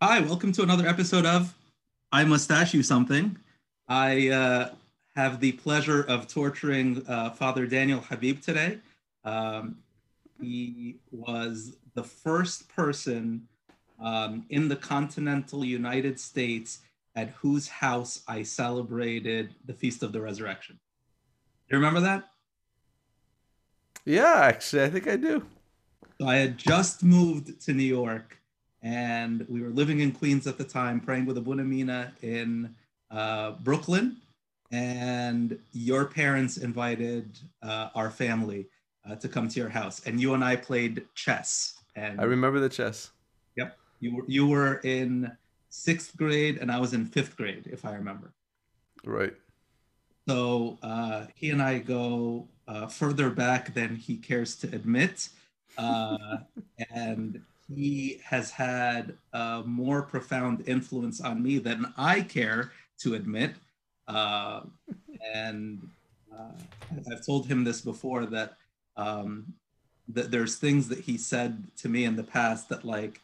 Hi, welcome to another episode of I Mustache You Something. I uh, have the pleasure of torturing uh, Father Daniel Habib today. Um, he was the first person um, in the continental United States at whose house I celebrated the Feast of the Resurrection. Do you remember that? Yeah, actually, I think I do. So I had just moved to New York and we were living in Queens at the time, praying with Abuna Mina in uh, Brooklyn. And your parents invited uh, our family uh, to come to your house, and you and I played chess. And I remember the chess. Yep, you were you were in sixth grade, and I was in fifth grade, if I remember. Right. So uh, he and I go uh, further back than he cares to admit, uh, and he has had a more profound influence on me than I care to admit. Uh, and uh, I've told him this before that um, that there's things that he said to me in the past that like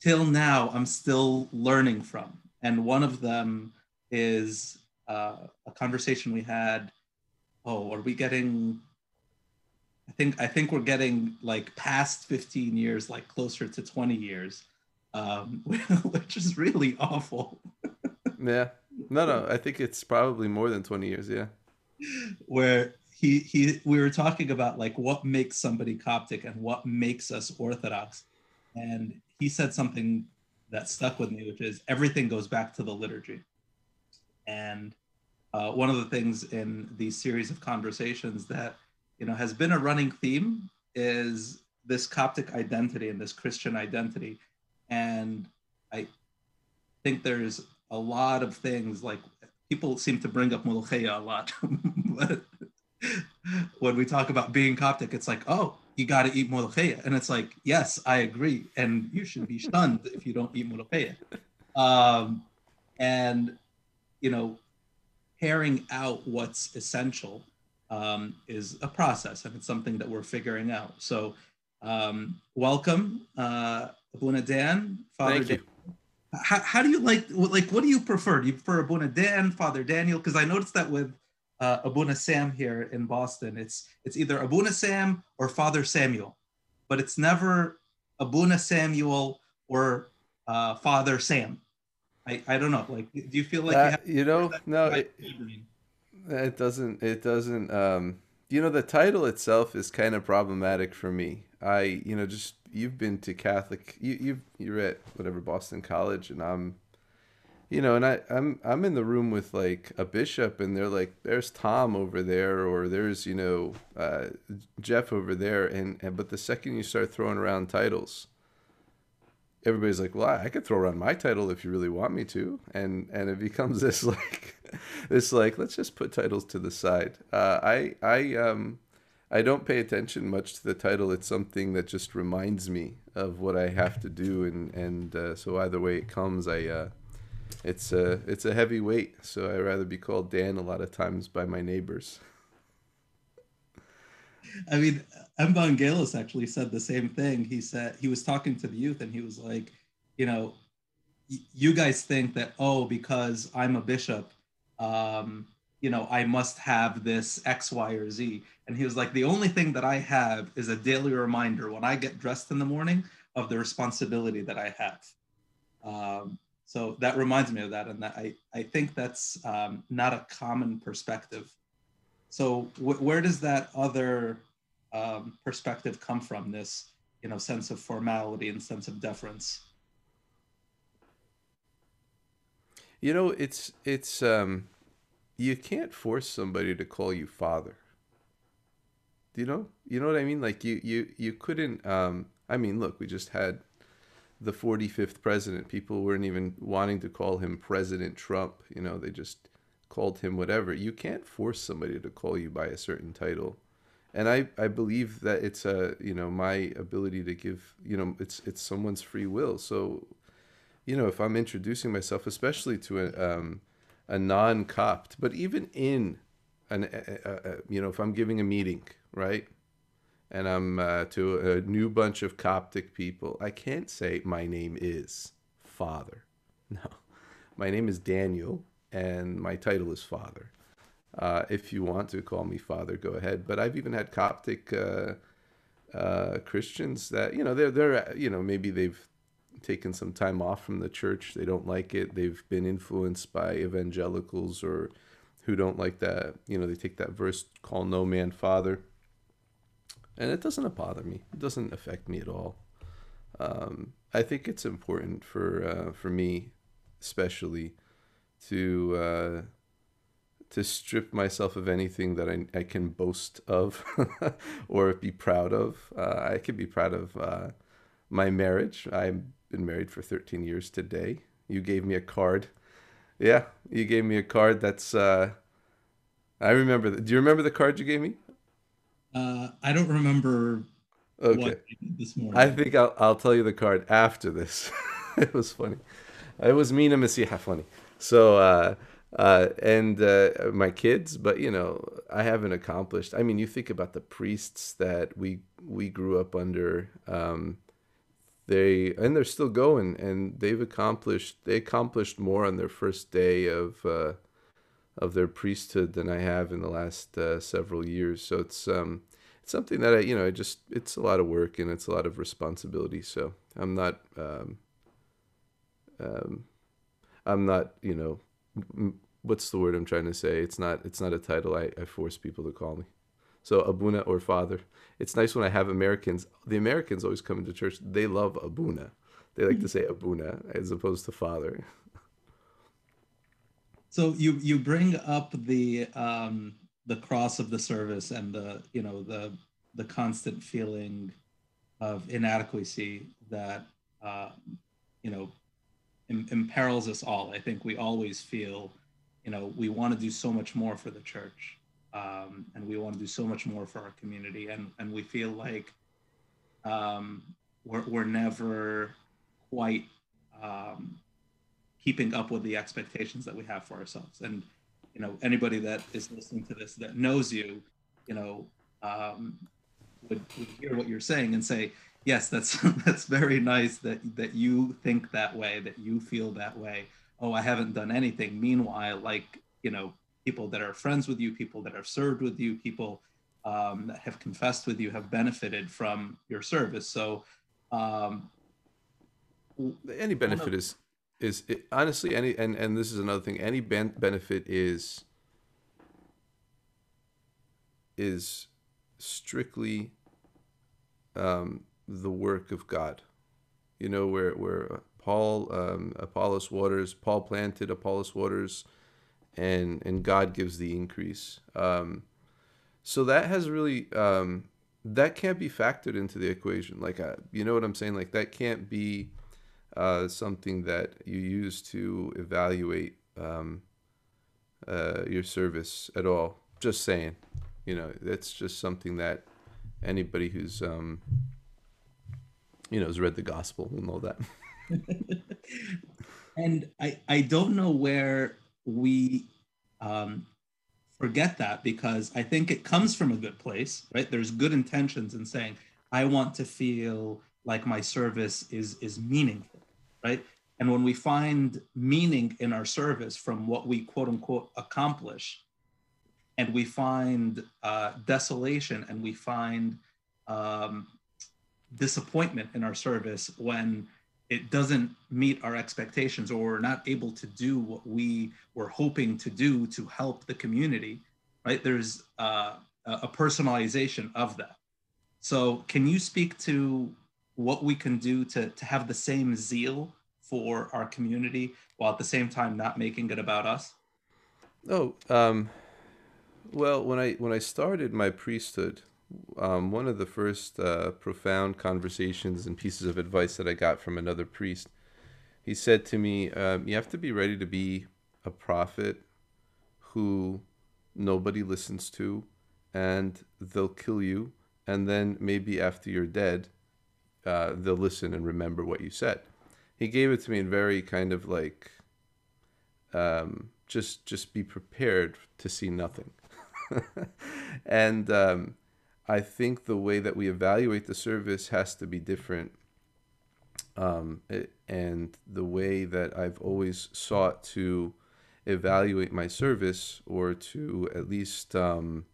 till now I'm still learning from. And one of them is uh, a conversation we had. Oh, are we getting I think I think we're getting like past 15 years, like closer to 20 years, um, which is really awful. yeah. No, no. I think it's probably more than 20 years. Yeah. Where he he we were talking about like what makes somebody Coptic and what makes us Orthodox, and he said something that stuck with me, which is everything goes back to the liturgy. And uh, one of the things in these series of conversations that you know has been a running theme is this Coptic identity and this Christian identity, and I think there's a lot of things like people seem to bring up Molocheia a lot, when we talk about being Coptic, it's like, oh, you got to eat Molocheia, and it's like, yes, I agree, and you should be stunned if you don't eat Molocheia. Um, and you know, paring out what's essential um, is a process and it's something that we're figuring out. So um, welcome, uh, Abuna Dan, Father Thank Dan. How, how, do you like, like, what do you prefer? Do you prefer Abuna Dan, Father Daniel? Because I noticed that with uh, Abuna Sam here in Boston, it's it's either Abuna Sam or Father Samuel, but it's never Abuna Samuel or uh, Father Sam. I, I don't know. Like, do you feel like uh, you, have, you know? No, it, it doesn't. It doesn't. Um, you know, the title itself is kind of problematic for me. I, you know, just you've been to Catholic. You you've you're at whatever Boston College, and I'm, you know, and I I'm I'm in the room with like a bishop, and they're like, there's Tom over there, or there's you know, uh, Jeff over there, and, and but the second you start throwing around titles, everybody's like, well, I could throw around my title if you really want me to, and and it becomes this like this like let's just put titles to the side. Uh, I I um I don't pay attention much to the title. It's something that just reminds me of what I have to do, and and uh, so either way it comes, I uh, it's a it's a heavy weight. So I rather be called Dan a lot of times by my neighbors. I mean, Evangelos actually said the same thing. He said he was talking to the youth, and he was like, you know, you guys think that oh, because I'm a bishop, um, you know, I must have this X, Y, or Z. And he was like, the only thing that I have is a daily reminder when I get dressed in the morning of the responsibility that I have. Um, so that reminds me of that. And that I, I think that's um, not a common perspective. So wh- where does that other um, perspective come from? This, you know, sense of formality and sense of deference. You know, it's it's um, you can't force somebody to call you father. Do you know? You know what I mean? Like you you you couldn't. Um, I mean, look, we just had the 45th president. People weren't even wanting to call him President Trump. You know, they just called him whatever. You can't force somebody to call you by a certain title. And I, I believe that it's a you know my ability to give you know it's it's someone's free will. So you know, if I'm introducing myself, especially to a, um, a non-copt, but even in an, a, a, you know, if I'm giving a meeting, right, and I'm uh, to a new bunch of Coptic people, I can't say my name is father. No, my name is Daniel, and my title is father. Uh, if you want to call me father, go ahead. But I've even had Coptic uh, uh, Christians that you know they're they're you know maybe they've taken some time off from the church. They don't like it. They've been influenced by evangelicals or who don't like that. You know, they take that verse, "Call no man father," and it doesn't bother me. It doesn't affect me at all. Um, I think it's important for uh, for me, especially, to uh, to strip myself of anything that I, I can boast of or be proud of. Uh, I can be proud of uh, my marriage. I've been married for 13 years today. You gave me a card. Yeah, you gave me a card that's. Uh, I remember. The, do you remember the card you gave me? Uh, I don't remember. Okay. this morning. I think I'll I'll tell you the card after this. it was funny. It was Mina Masiha funny. So uh, and uh, my kids. But you know, I haven't accomplished. I mean, you think about the priests that we we grew up under. Um, they and they're still going, and they've accomplished. They accomplished more on their first day of uh, of their priesthood than I have in the last uh, several years. So it's um, it's something that I you know I just it's a lot of work and it's a lot of responsibility. So I'm not. Um, um, I'm not, you know, what's the word I'm trying to say? It's not it's not a title I, I force people to call me. So Abuna or father. It's nice when I have Americans. The Americans always come into church. They love Abuna. They like to say Abuna as opposed to father. So you you bring up the um, the cross of the service and the you know the the constant feeling of inadequacy that uh, you know Im- imperils us all. I think we always feel you know, we want to do so much more for the church, um, and we want to do so much more for our community, and and we feel like um, we're we're never quite um, keeping up with the expectations that we have for ourselves. And you know, anybody that is listening to this that knows you, you know, um, would, would hear what you're saying and say, yes, that's that's very nice that that you think that way, that you feel that way oh, I haven't done anything. Meanwhile, like, you know, people that are friends with you, people that have served with you, people um, that have confessed with you have benefited from your service. So, um, any benefit is is it, honestly any and and this is another thing. Any ben- benefit is is strictly um, the work of God. You know, where where Paul, um, Apollos waters. Paul planted, Apollos waters, and and God gives the increase. Um, so that has really um, that can't be factored into the equation. Like, uh, you know what I'm saying? Like that can't be uh, something that you use to evaluate um, uh, your service at all. Just saying, you know, that's just something that anybody who's um, you know has read the gospel and all that. and I, I don't know where we um, forget that because I think it comes from a good place, right? There's good intentions in saying, I want to feel like my service is is meaningful, right? And when we find meaning in our service from what we quote unquote accomplish, and we find uh, desolation and we find um, disappointment in our service when it doesn't meet our expectations or we're not able to do what we were hoping to do to help the community right? There's uh, a personalization of that. So can you speak to what we can do to, to have the same zeal for our community while at the same time not making it about us? Oh um, well when i when i started my priesthood um, one of the first uh, profound conversations and pieces of advice that I got from another priest. He said to me, um, You have to be ready to be a prophet who nobody listens to and they'll kill you. And then maybe after you're dead, uh, they'll listen and remember what you said. He gave it to me in very kind of like, um, just just be prepared to see nothing. and um, I think the way that we evaluate the service has to be different Um, it, and the way that I've always sought to evaluate my service or to at least um,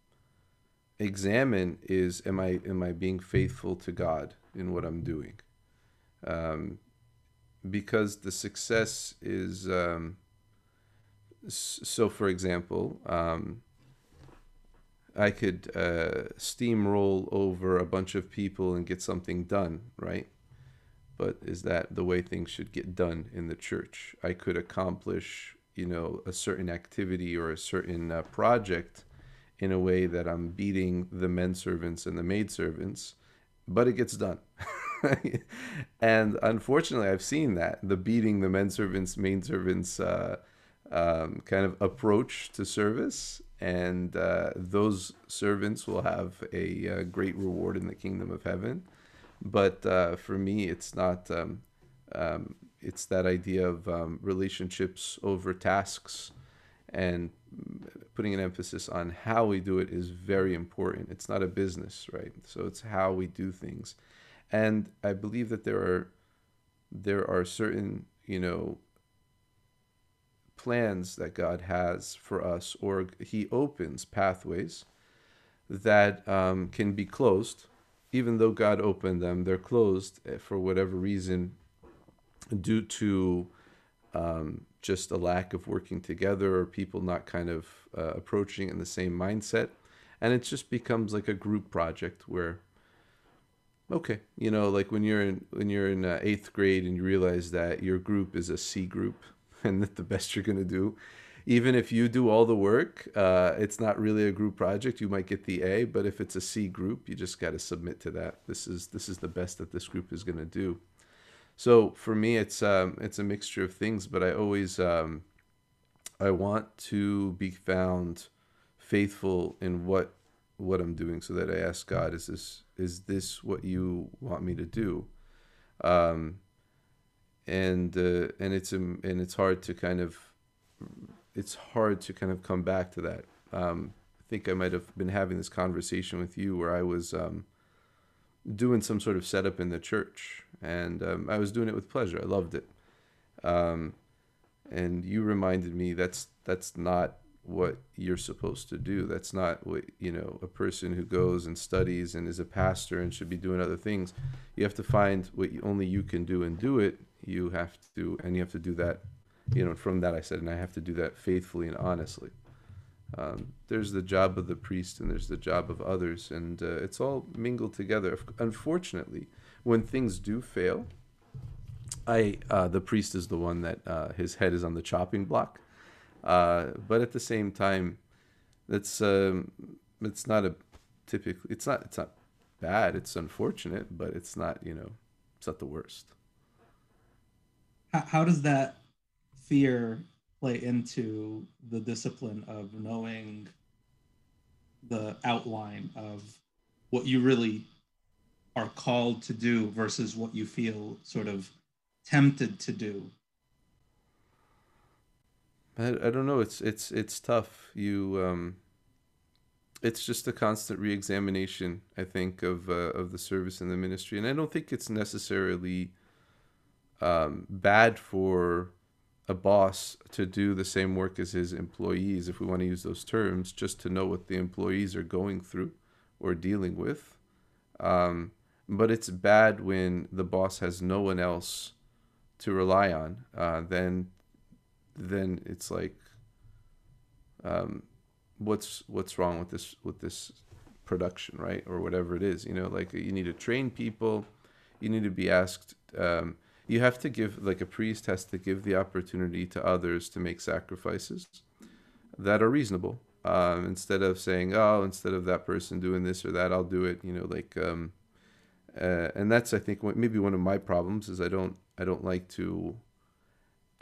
examine is am I am I being faithful to God in what I'm doing? Um, because the success is um, so. For example, um, I could uh, steamroll over a bunch of people and get something done, right? But is that the way things should get done in the church? I could accomplish, you know, a certain activity or a certain uh, project in a way that I'm beating the men servants and the maid servants, but it gets done. and unfortunately, I've seen that the beating the men servants, maid servants uh, um, kind of approach to service and uh, those servants will have a, a, uh, great reward in the kingdom of heaven. But uh, for me, it's not. Um, um, it's that idea of um, relationships over tasks, and putting an emphasis on how we do it is very important. It's not a business, right? So it's how we do things, and I believe that there are there are certain you know plans that God has for us, or He opens pathways that um, can be closed. Even though God opened them, they're closed eh, for whatever reason due to um, just a lack of working together or people not kind of uh, approaching in the same mindset. And it just becomes like a group project where okay you know like when you're in when you're in uh, eighth grade and you realize that your group is a c group and that the best you're going to do. Even if you do all the work uh, it's not really a group project you might get the a but if it's a c group you just got to submit to that. This is this is the best that this group is going to do. So for me it's um, it's a mixture of things but i always um, i want to be found faithful in what what i'm doing so that i ask god is this is this what you want me to do? Um, and uh, and it's um, and it's hard to kind of it's hard to kind of come back to that. Um, I think I might have been having this conversation with you where I was um, doing some sort of setup in the church, and um, I was doing it with pleasure. I loved it, um, and you reminded me that's that's not what you're supposed to do. That's not what you know. A person who goes and studies and is a pastor and should be doing other things. You have to find what only you can do and do it, you have to and you have to do that you know from that i said and i have to do that faithfully and honestly. Um, there's the job of the priest and there's the job of others and uh, it's all mingled together. Unfortunately when things do fail i uh, the priest is the one that uh, his head is on the chopping block. Uh, but at the same time that's um, it's not a typically it's not it's not bad it's unfortunate but it's not you know it's not the worst how, how does that fear play into the discipline of knowing the outline of what you really are called to do versus what you feel sort of tempted to do? I, I don't know. It's it's it's tough. You um it's just a constant re-examination i think of uh, of the service and the ministry. And i don't think it's necessarily um, bad for a boss to do the same work as his employees, if we want to use those terms, just to know what the employees are going through or dealing with. Um, but it's bad when the boss has no one else to rely on. Uh, then, then it's like, um, what's what's wrong with this with this production, right, or whatever it is. You know, like you need to train people. You need to be asked. Um, you have to give like a priest has to give the opportunity to others to make sacrifices that are reasonable. Um, instead of saying oh instead of that person doing this or that i'll do it you know like um, uh, and that's i think maybe one of my problems is i don't i don't like to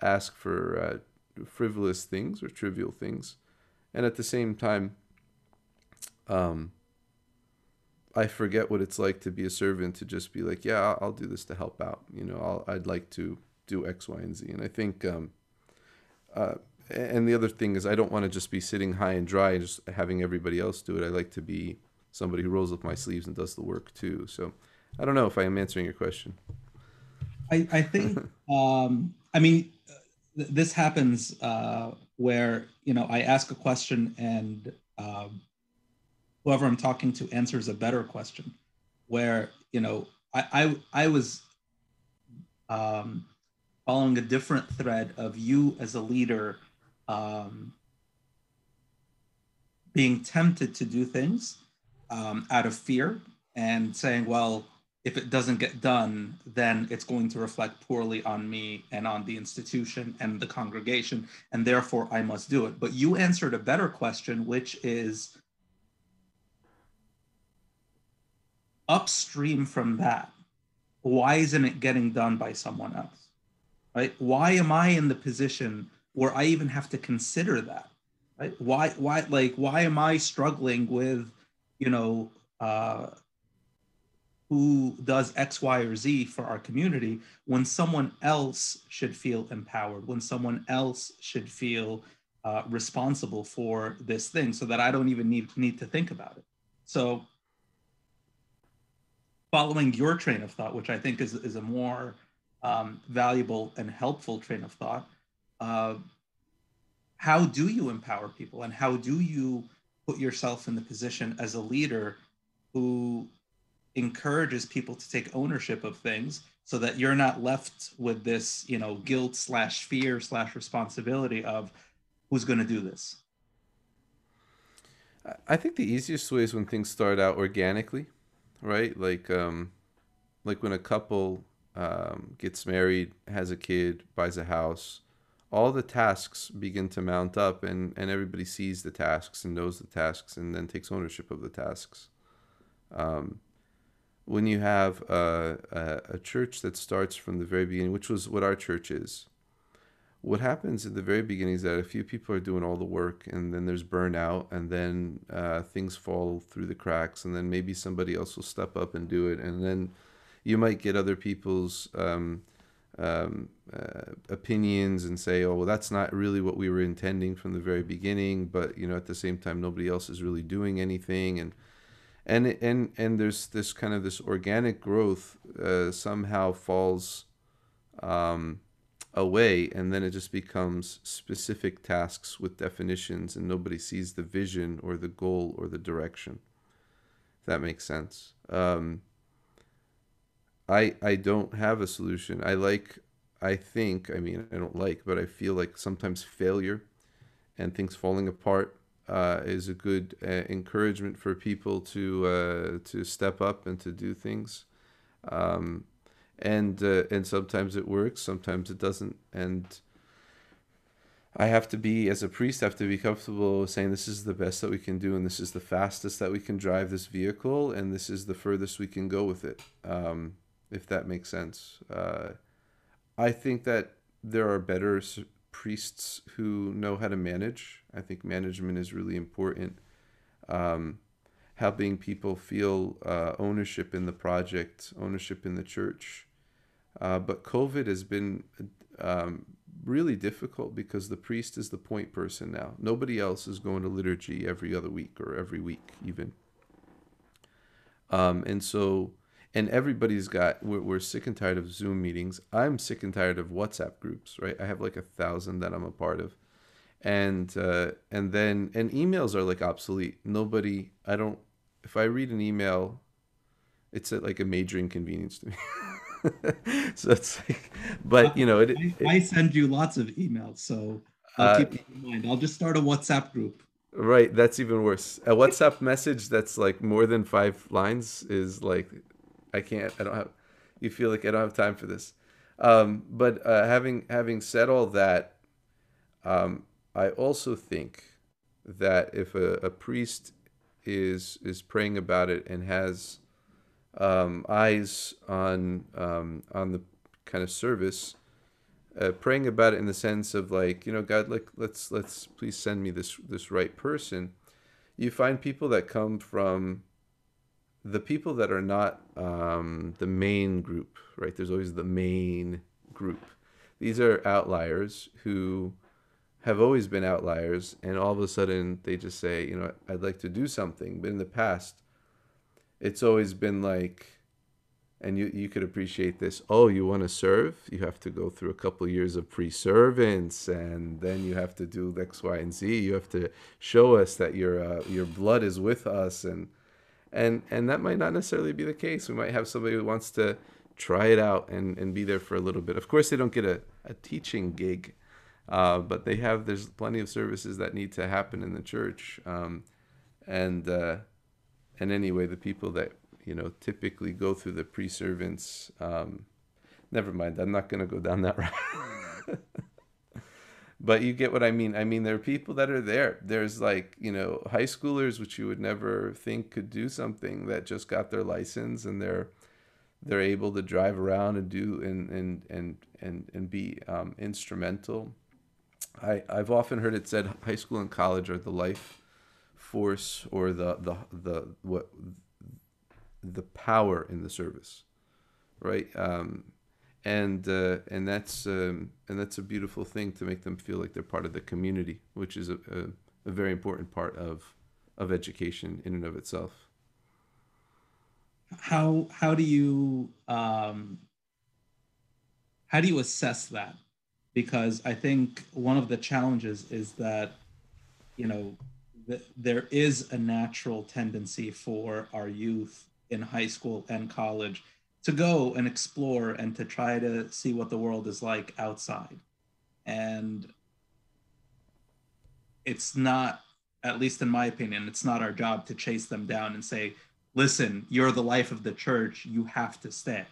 ask for uh, frivolous things or trivial things. And at the same time um, I forget what it's like to be a servant to just be like, yeah, I'll, do this to help out. You know, i would like to do X, Y, and Z. And I think, um, uh, and the other thing is, I don't want to just be sitting high and dry and just having everybody else do it. I like to be somebody who rolls up my sleeves and does the work too. So I don't know if I am answering your question. I, I think, um, I mean, th- this happens uh, where, you know, I ask a question and um, whoever I'm talking to answers a better question. Where, you know, I, I, I was um, following a different thread of you as a leader um, being tempted to do things um, out of fear and saying, well, if it doesn't get done, then it's going to reflect poorly on me and on the institution and the congregation, and therefore I must do it. But you answered a better question, which is upstream from that, why isn't it getting done by someone else? Right? Why am I in the position where I even have to consider that? Right? Why, why, like, why am I struggling with, you know, uh, who does X, Y, or Z for our community when someone else should feel empowered, when someone else should feel uh, responsible for this thing so that I don't even need, need to think about it. So following your train of thought, which I think is, is a more um, valuable and helpful train of thought, uh, how do you empower people? And how do you put yourself in the position as a leader who encourages people to take ownership of things so that you're not left with this you know guilt slash fear slash responsibility of who's going to do this? I think the easiest way is when things start out organically right? Like um like when a couple um, gets married has a kid buys a house all the tasks begin to mount up and and everybody sees the tasks and knows the tasks and then takes ownership of the tasks. Um, when you have a, a, a, church that starts from the very beginning, which was what our church is, what happens at the very beginning is that a few people are doing all the work, and then there's burnout, and then uh, things fall through the cracks, and then maybe somebody else will step up and do it, and then you might get other people's um, um, uh, opinions and say, "Oh, well, that's not really what we were intending from the very beginning," but you know, at the same time, nobody else is really doing anything, and and and and there's this kind of this organic growth uh, somehow falls um, away and then it just becomes specific tasks with definitions and nobody sees the vision or the goal or the direction if that makes sense um, i i don't have a solution i like i think i mean i don't like but i feel like sometimes failure and things falling apart uh, is a good uh, encouragement for people to uh, to step up and to do things. Um, and uh, and sometimes it works, sometimes it doesn't. And I have to be, as a priest, I have to be comfortable saying this is the best that we can do, and this is the fastest that we can drive this vehicle, and this is the furthest we can go with it. Um, if that makes sense. Uh, I think that there are better priests who know how to manage. I think management is really important. Um, helping people feel uh, ownership in the project, ownership in the church. Uh, but COVID has been um, really difficult because the priest is the point person now. Nobody else is going to liturgy every other week or every week, even. Um, and so and everybody's got we're, we're, sick and tired of zoom meetings. I'm sick and tired of whatsapp groups right? I have like a thousand that i'm a part of. And uh, and then and emails are like obsolete. Nobody i don't if i read an email it's a, like a major inconvenience to me so it's like but you know it, I, it, I send you lots of emails so i'll uh, keep in mind i'll just start a whatsapp group Right, that's even worse. A WhatsApp message that's like more than five lines is like I can't. I don't have. You feel like I don't have time for this. Um, but uh, having having said all that, um, I also think that if a, a, priest is is praying about it and has um, eyes on um, on the kind of service, uh, praying about it in the sense of like you know God, like let's let's please send me this this right person. You find people that come from the people that are not um, the main group, right? There's always the main group. These are outliers who have always been outliers, and all of a sudden they just say, you know, I'd like to do something. But in the past, it's always been like, and you, you could appreciate this. Oh, you want to serve? You have to go through a couple of years of pre-servants, and then you have to do X, Y, and Z. You have to show us that your uh, your blood is with us, and and and that might not necessarily be the case. We might have somebody who wants to try it out and, and be there for a little bit. Of course, they don't get a, a teaching gig, uh, but they have there's plenty of services that need to happen in the church, um, and uh, and anyway, the people that you know, typically go through the pre-servants. Um, never mind, I'm not going to go down that route. but you get what I mean. I mean, there are people that are there. There's like, you know, high schoolers, which you would never think could do something that just got their license and they're, they're able to drive around and do and, and, and, and, and be um, instrumental. I, I've often heard it said high school and college are the life force or the, the, the, what, the power in the service, right? Um, and uh, and that's um, and that's a beautiful thing to make them feel like they're part of the community, which is a, a, a very important part of of education in and of itself. How how do you um, how do you assess that? Because I think one of the challenges is that you know th- there is a natural tendency for our youth in high school and college to go and explore and to try to see what the world is like outside. And it's not, at least in my opinion, it's not our job to chase them down and say, listen, you're the life of the church, you have to stay,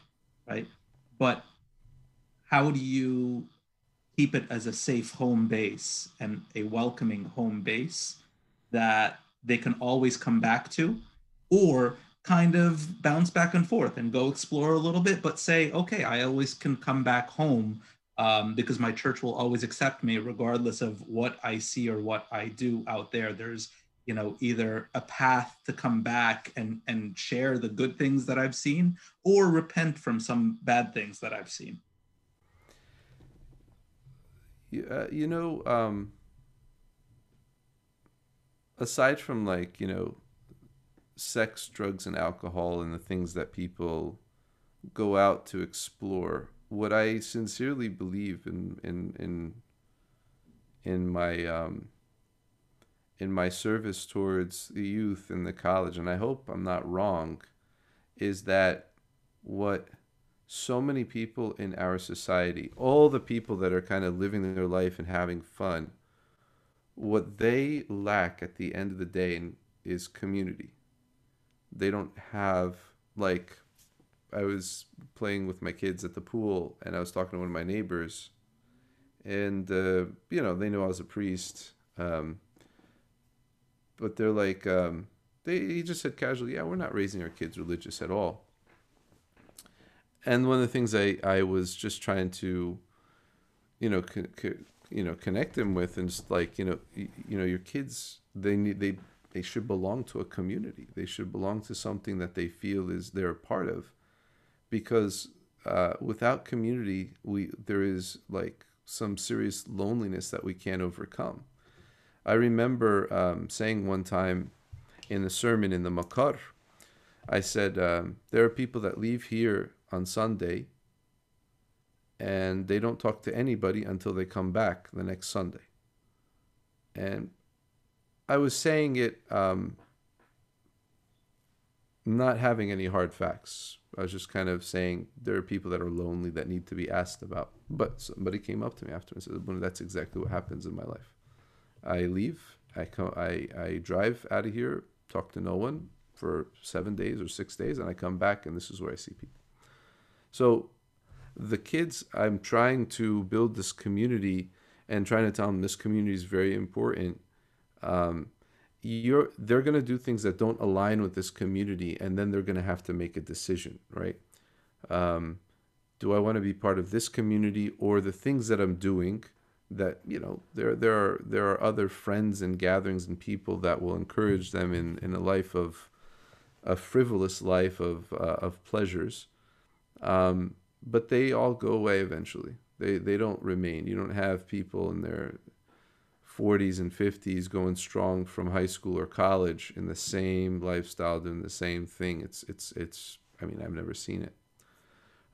right? But how do you keep it as a safe home base and a welcoming home base that they can always come back to? Or kind of bounce back and forth and go explore a little bit, but say, okay, I always can come back home um, because my church will always accept me regardless of what I see or what I do out there. There's, you know, either a path to come back and and share the good things that I've seen, or repent from some bad things that I've seen. Uh, you know, um, aside from like you know sex, drugs, and alcohol and the things that people go out to explore. What I sincerely believe in in in in my um, in my service towards the youth in the college, and I hope I'm not wrong, is that what so many people in our society, all the people that are kind of living their life and having fun, what they lack at the end of the day is community. They don't have like I was playing with my kids at the pool and I was talking to one of my neighbors and uh, you know they know I was a priest um, but they're like um, they he just said casually yeah we're not raising our kids religious at all. And one of the things I, I was just trying to you know you know connect them with and like you know you, you know your kids they need they they should belong to a community. They should belong to something that they feel is they're a part of, because uh, without community, we there is like some serious loneliness that we can't overcome. I remember um, saying one time in the sermon in the Makar, I said um, there are people that leave here on Sunday and they don't talk to anybody until they come back the next Sunday. And I was saying it um, not having any hard facts. I was just kind of saying there are people that are lonely that need to be asked about. But somebody came up to me after and said, well, "That's exactly what happens in my life. I leave, I come, I I drive out of here, talk to no one for seven days or six days, and I come back, and this is where I see people." So, the kids, I'm trying to build this community and trying to tell them this community is very important. Um, you're they're going to do things that don't align with this community and then they're going to have to make a decision right? Um, do i want to be part of this community or the things that i'm doing that you know there there are there are other friends and gatherings and people that will encourage them in in a life of a frivolous life of uh, of pleasures. Um, but they all go away eventually. They they don't remain. You don't have people in their 40s and 50s going strong from high school or college in the same lifestyle doing the same thing. It's it's it's i mean i've never seen it.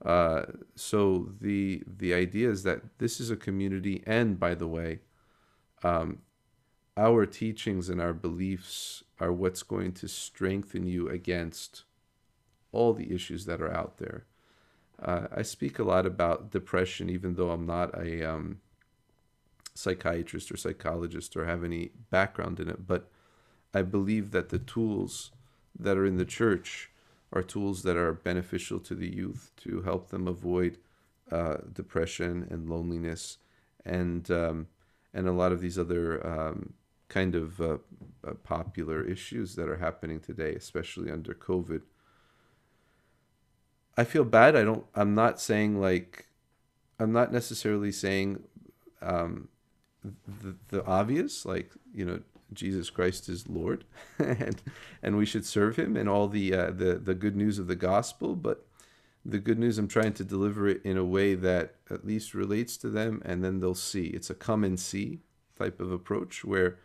Uh, so the the idea is that this is a community, and by the way, um, our teachings and our beliefs are what's going to strengthen you against all the issues that are out there. Uh, I speak a lot about depression, even though I'm not a um, psychiatrist or psychologist or have any background in it, but I believe that the tools that are in the church are tools that are beneficial to the youth to help them avoid uh, depression and loneliness and um, and a lot of these other um, kind of uh, uh, popular issues that are happening today, especially under COVID. I feel bad. I don't. I'm not saying like, I'm not necessarily saying um, the, the obvious, like you know, Jesus Christ is Lord, and and we should serve Him and all the uh, the the good news of the gospel. But the good news, I'm trying to deliver it in a way that at least relates to them, and then they'll see. It's a come and see type of approach where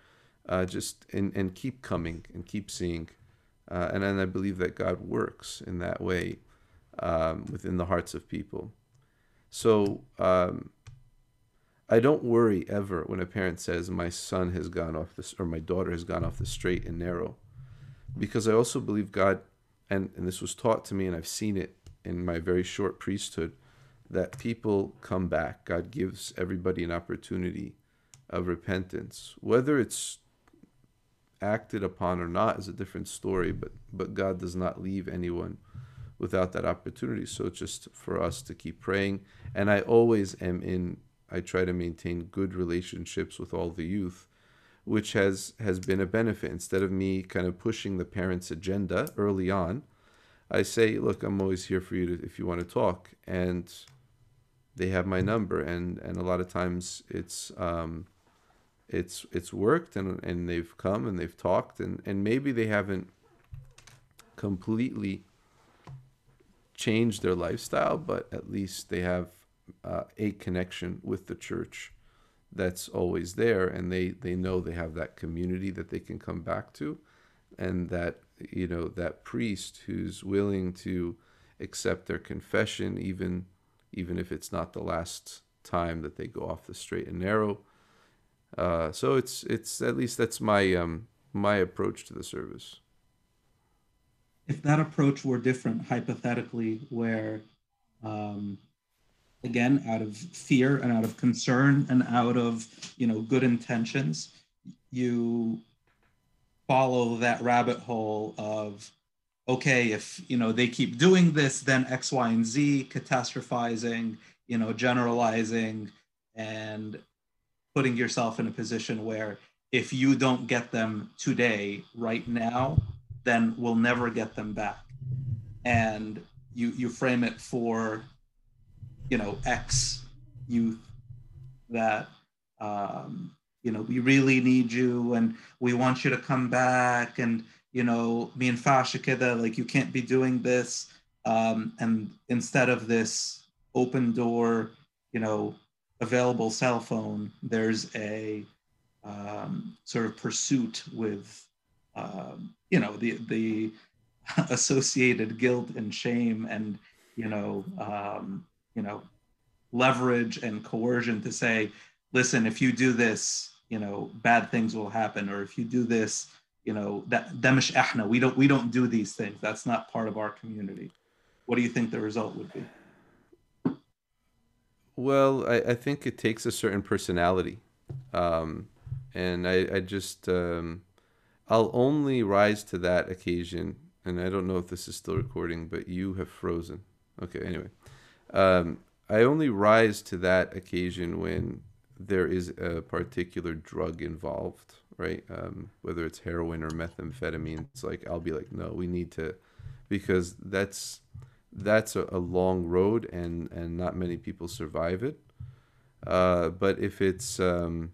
uh, just and and keep coming and keep seeing, uh, and then I believe that God works in that way um, within the hearts of people. So. Um, I don't worry ever when a parent says my son has gone off this or my daughter has gone off the straight and narrow, because I also believe God, and and this was taught to me, and I've seen it in my very short priesthood, that people come back. God gives everybody an opportunity of repentance, whether it's acted upon or not is a different story, but but God does not leave anyone without that opportunity. So just for us to keep praying, and I always am in I try to maintain good relationships with all the youth, which has has been a benefit. Instead of me kind of pushing the parents' agenda early on, I say, "Look, I'm always here for you to, if you want to talk," and they have my number. And and a lot of times it's um, it's it's worked, and and they've come and they've talked, and and maybe they haven't completely changed their lifestyle, but at least they have uh, a connection with the church that's always there and they they know they have that community that they can come back to and that you know that priest who's willing to accept their confession even even if it's not the last time that they go off the straight and narrow. Uh, so it's it's at least that's my um my approach to the service if that approach were different hypothetically where um, again out of fear and out of concern and out of you know good intentions you follow that rabbit hole of okay if you know they keep doing this then x y and z catastrophizing you know generalizing and putting yourself in a position where if you don't get them today right now then we'll never get them back. And you you frame it for you know ex youth that um, you know we really need you and we want you to come back. And you know me and Fasha kida like you can't be doing this. Um, and instead of this open door you know available cell phone there's a um, sort of pursuit with um, you know the the associated guilt and shame and you know um, you know leverage and coercion to say listen if you do this you know bad things will happen. Or if you do this you know that demish ahna we don't we don't do these things. That's not part of our community. What do you think the result would be? Well i, I think it takes a certain personality. Um, and i, I just um, i'll only rise to that occasion and i don't know if this is still recording but you have frozen okay anyway um, I only rise to that occasion when there is a particular drug involved, right? Um, whether it's heroin or methamphetamine, it's like I'll be like, no, we need to, because that's that's a, a long road and and not many people survive it. Uh, but if it's um,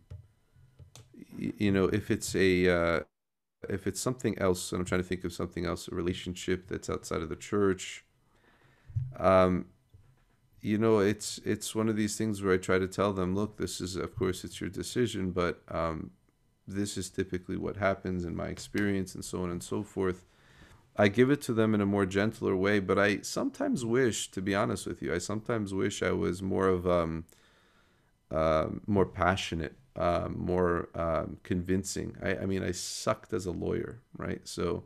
you know if it's a uh, if it's something else, and I'm trying to think of something else, a relationship that's outside of the church. Um, you know, it's it's one of these things where I try to tell them, look, this is of course it's your decision, but um, this is typically what happens in my experience, and so on and so forth. I give it to them in a more gentler way, but I sometimes wish, to be honest with you, I sometimes wish I was more of um, uh, more passionate, uh, more um, convincing. I, I mean, I sucked as a lawyer, right? So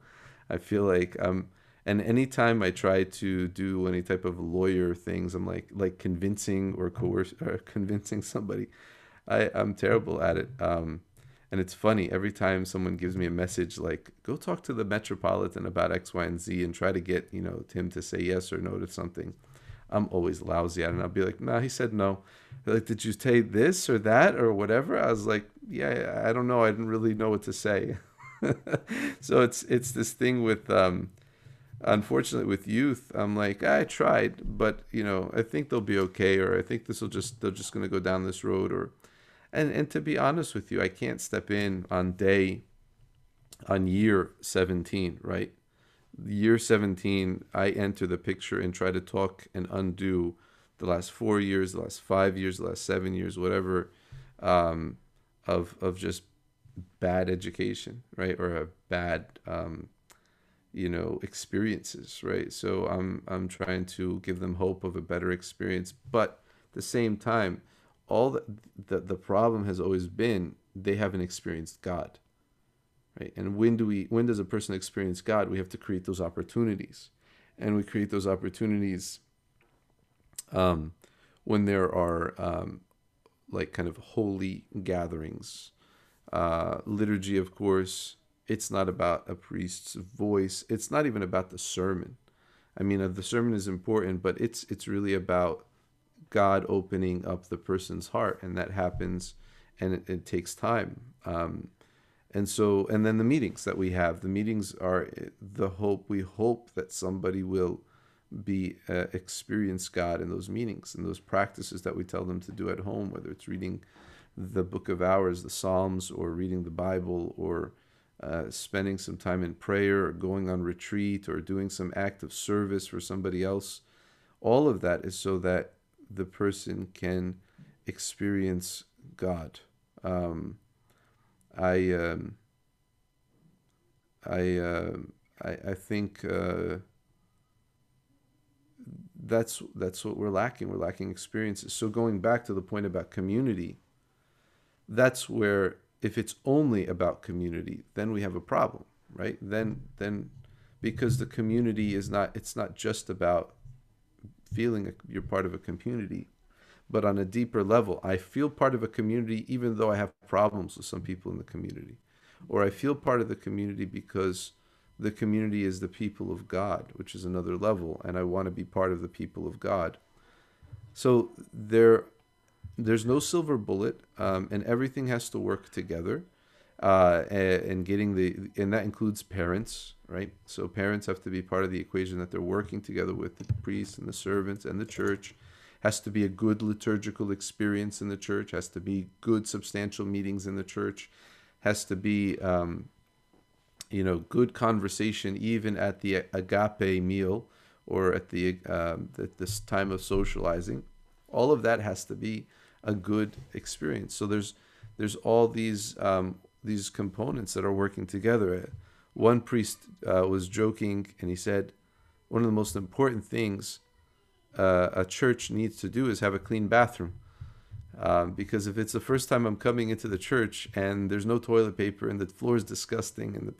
I feel like um, and anytime I try to do any type of lawyer things, I'm like like convincing or coerce or convincing somebody. I I'm terrible at it. Um, and it's funny every time someone gives me a message like, go talk to the Metropolitan about X, Y, and Z and try to get, you know, Tim to say yes or no to something. I'm always lousy at it. And I'll be like, nah, he said no. They're like, did you say this or that or whatever? I was like, yeah, I don't know. I didn't really know what to say. so it's it's this thing with um unfortunately with youth i'm like i tried but you know i think they'll be okay or i think this will just they're just to go down this road or and and to be honest with you, I can't step in on day on year 17, right? Year 17, I enter the picture and try to talk and undo the last four years, the last five years, the last seven years, whatever, um, of of just bad education, right, or a bad, um, you know, experiences, right. So I'm I'm trying to give them hope of a better experience, but at the same time, all the, the, the problem has always been they haven't experienced God. Right? And when do we when does a person experience God? We have to create those opportunities. And we create those opportunities um, when there are um, like kind of holy gatherings. Uh, liturgy, of course, it's not about a priest's voice. It's not even about the sermon. I mean, uh, the sermon is important, but it's it's really about God opening up the person's heart, and that happens, and it, it takes time. Um, and so, and then the meetings that we have, the meetings are the hope. We hope that somebody will be uh, experience God in those meetings and those practices that we tell them to do at home, whether it's reading the Book of Hours, the Psalms, or reading the Bible, or uh, spending some time in prayer, or going on retreat, or doing some act of service for somebody else. All of that is so that the person can experience God. Um, I, um, I, uh, I, I think uh, that's that's what we're lacking. We're lacking experiences. So going back to the point about community, that's where if it's only about community, then we have a problem, right? Then then because the community is not it's not just about feeling you're part of a community. But on a deeper level, I feel part of a community even though I have problems with some people in the community. Or I feel part of the community because the community is the people of God, which is another level, and I want to be part of the people of God. So there, there's no silver bullet, um, and everything has to work together uh, and getting the and that includes parents, right? So parents have to be part of the equation that they're working together with the priests and the servants and the church. Has to be a good liturgical experience in the church. Has to be good substantial meetings in the church. Has to be um, you know good conversation even at the agape meal or at the um, at this time of socializing. All of that has to be a good experience. So there's there's all these um, these components that are working together. One priest uh, was joking and he said, one of the most important things uh, a church needs to do is have a clean bathroom. Um, because if it's the first time I'm coming into the church and there's no toilet paper and the floor is disgusting and the,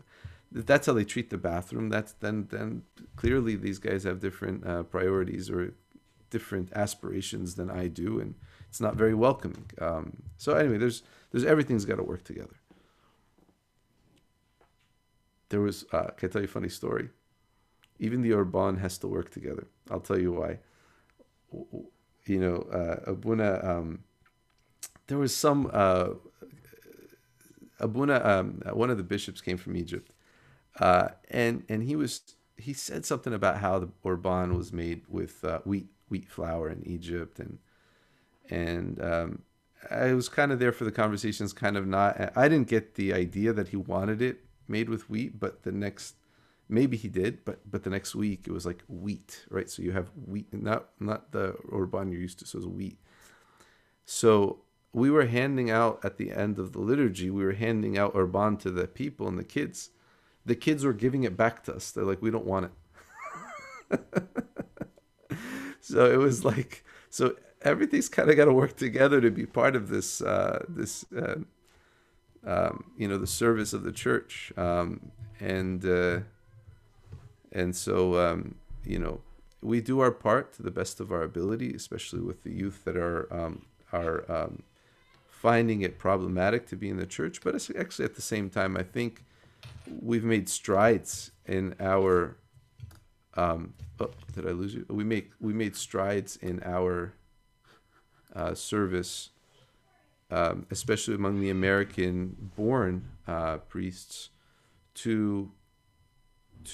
that's how they treat the bathroom, that's then then clearly these guys have different uh, priorities or different aspirations than I do, and it's not very welcoming. Um, so anyway, there's there's everything's got to work together there was uh, can I tell you a funny story? Even the Orban has to work together. I'll tell you why. You know, uh, Abuna. Um, there was some uh, Abuna. Um, one of the bishops came from Egypt, uh, and and he was he said something about how the Orban was made with uh, wheat wheat flour in Egypt, and and um, I was kind of there for the conversations, kind of not. I didn't get the idea that he wanted it made with wheat, but the next maybe he did, but but the next week it was like wheat, right? So you have wheat, not not the orban you're used to, so it's wheat. So we were handing out at the end of the liturgy, we were handing out orban to the people and the kids. the kids were giving it back to us. They're like, we don't want it. so it was like, so everything's kind of got to work together to be part of this, uh, this, uh, um, you know, the service of the church. Um, and, uh, and so, um, you know, we do our part to the best of our ability, especially with the youth that are, um, are, um, finding it problematic to be in the church. But it's actually at the same time, I think we've made strides in our um, oh, did I lose you? We make we made strides in our uh, service, um, especially among the American-born uh, priests, to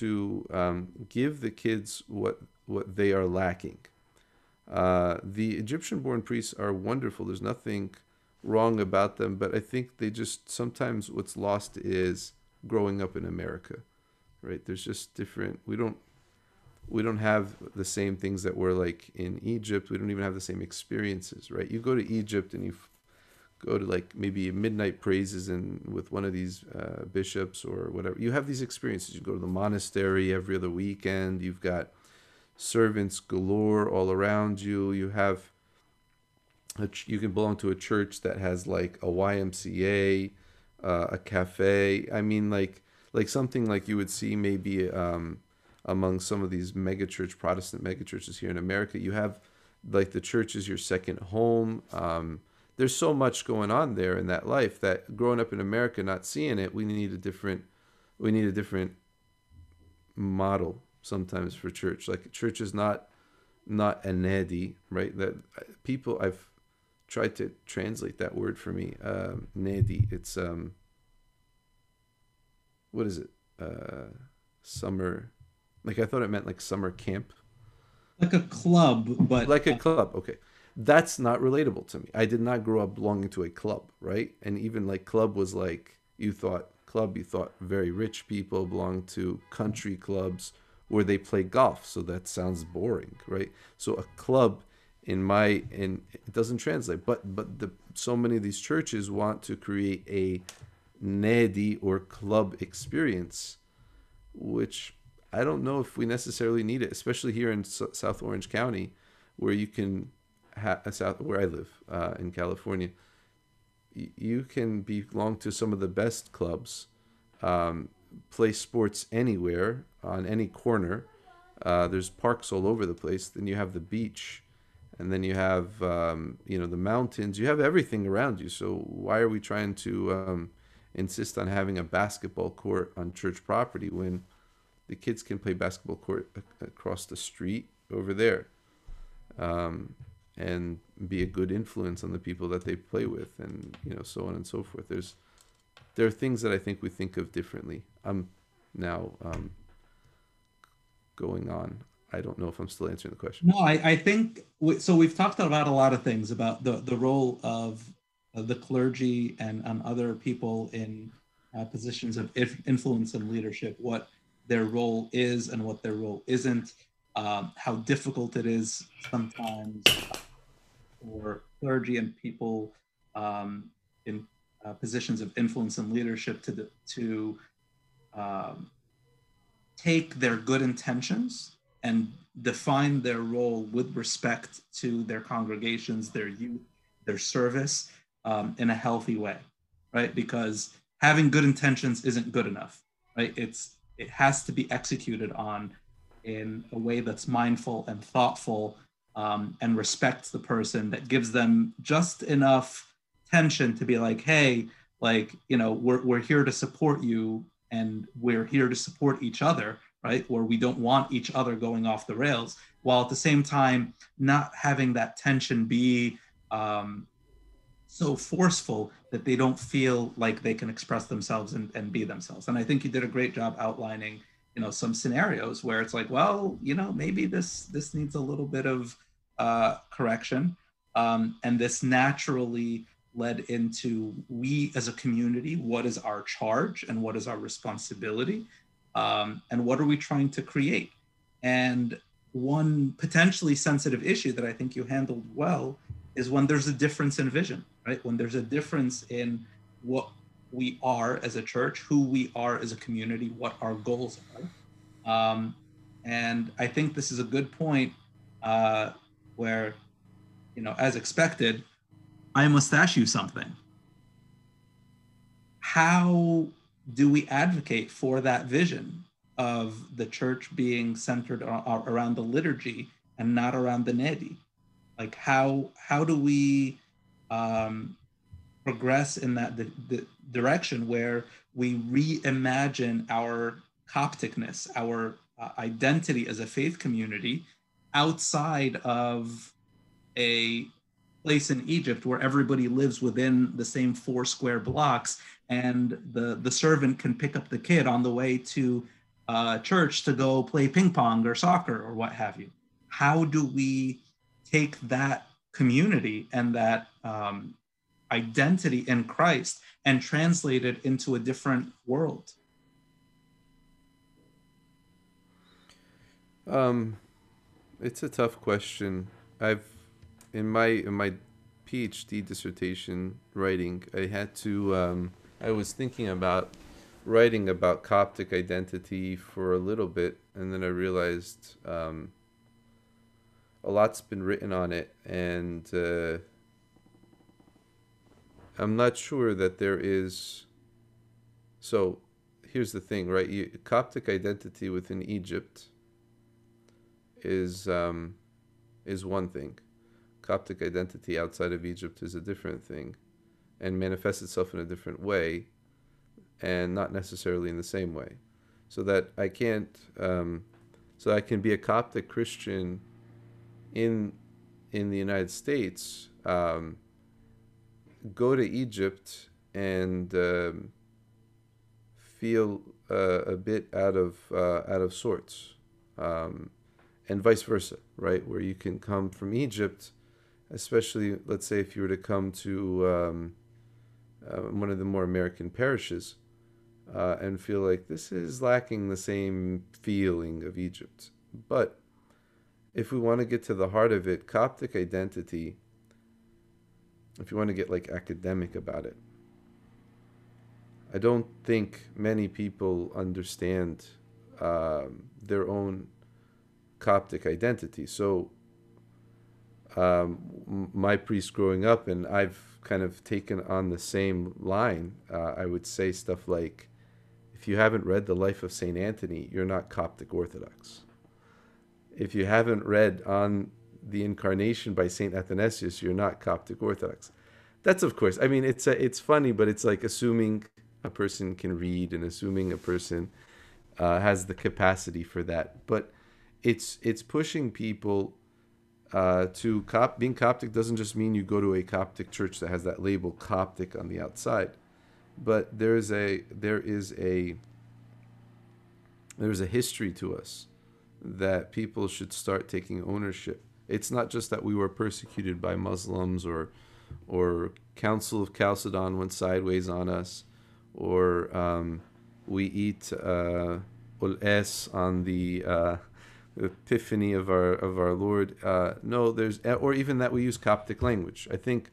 to um, give the kids what what they are lacking. Uh, the Egyptian-born priests are wonderful. There's nothing wrong about them, but I think they just sometimes what's lost is growing up in America, right? There's just different. We don't we don't have the same things that were like in Egypt. We don't even have the same experiences, right? You go to Egypt and you go to like maybe midnight praises and with one of these uh, bishops or whatever. You have these experiences. You go to the monastery every other weekend. You've got servants galore all around you. You have a, you can belong to a church that has like a YMCA uh, a cafe. I mean, like like something like you would see maybe um, among some of these megachurch Protestant megachurches here in America. You have like the church is your second home. Um, there's so much going on there in that life that growing up in America, not seeing it, we need a different we need a different model sometimes for church. Like church is not not a nedi, right? That people I've tried to translate that word for me. Um, nedi. It's um. What is it? Uh, summer. Like I thought it meant like summer camp. Like a club, but like a club. Okay, that's not relatable to me. I did not grow up belonging to a club, right? And even like club was like you thought club. You thought very rich people belong to country clubs where they play golf. So that sounds boring, right? So a club in my in it doesn't translate but but the so many of these churches want to create a nedi or club experience which i don't know if we necessarily need it especially here in S- south orange county where you can have uh, south where i live uh, in california y- you can belong to some of the best clubs um, play sports anywhere on any corner. Uh, there's parks all over the place. Then you have the beach and then you have um, you know the mountains. You have everything around you. So why are we trying to um, insist on having a basketball court on church property when the kids can play basketball court across the street over there? Um, and be a good influence on the people that they play with and you know so on and so forth there's there are things that i think we think of differently i'm now um, going on I don't know if I'm still answering the question. No, I, I think we, so. We've talked about a lot of things about the the role of the clergy and, and other people in uh, positions of influence and leadership, what their role is and what their role isn't, um, how difficult it is sometimes for clergy and people um, in uh, positions of influence and leadership to the, to um, take their good intentions and define their role with respect to their congregations, their youth, their service um, in a healthy way, right? Because having good intentions isn't good enough, right? It's it has to be executed on in a way that's mindful and thoughtful um, and respects the person that gives them just enough tension to be like, hey, like you know, we're we're here to support you and we're here to support each other right? Where we don't want each other going off the rails, while at the same time not having that tension be um, so forceful that they don't feel like they can express themselves and, and be themselves. And I think you did a great job outlining, you know, some scenarios where it's like, well, you know, maybe this this needs a little bit of uh, correction, um, and this naturally led into we as a community what is our charge and what is our responsibility um, and what are we trying to create? And one potentially sensitive issue that I think you handled well is when there's a difference in vision, right? When there's a difference in what we are as a church, who we are as a community, what our goals are. Um, and I think this is a good point uh, where, you know, as expected, I must ask you something. How do we advocate for that vision of the church being centered around the liturgy and not around the nedi? Like how how do we um, progress in that direction where we reimagine our Copticness, our uh, identity as a faith community outside of a place in Egypt where everybody lives within the same four square blocks and the, the servant can pick up the kid on the way to uh, church to go play ping pong or soccer or what have you. How do we take that community and that um, identity in Christ and translate it into a different world? Um, it's a tough question. I've in my in my PhD dissertation writing, I had to. Um, I was thinking about writing about Coptic identity for a little bit, and then I realized um, a lot's been written on it, and uh, I'm not sure that there is. So, here's the thing, right? You, Coptic identity within Egypt is um, is one thing. Coptic identity outside of Egypt is a different thing, and manifests itself in a different way, and not necessarily in the same way. So that I can't, um, so I can be a Coptic Christian in in the United States, um, go to Egypt and um, feel uh, a bit out of uh, out of sorts. Um, and vice versa, right? Where you can come from Egypt, especially, let's say, if you were to come to um, uh, one of the more American parishes uh, and feel like this is lacking the same feeling of Egypt. But if we want to get to the heart of it, Coptic identity, if you want to get like academic about it, I don't think many people understand um, their own Coptic identity. So, um, my priest growing up, and I've kind of taken on the same line. Uh, I would say stuff like, if you haven't read the life of Saint Anthony, you're not Coptic Orthodox. If you haven't read on the Incarnation by Saint Athanasius, you're not Coptic Orthodox. That's of course. I mean, it's a, it's funny, but it's like assuming a person can read and assuming a person uh, has the capacity for that. But it's it's pushing people uh, to cop being Coptic doesn't just mean you go to a Coptic church that has that label Coptic on the outside, but there's a there is a there's a history to us that people should start taking ownership. It's not just that we were persecuted by Muslims or or Council of Chalcedon went sideways on us, or um, we eat uh, on the uh, epiphany of our of our Lord. Uh, no, there's or even that we use Coptic language. I think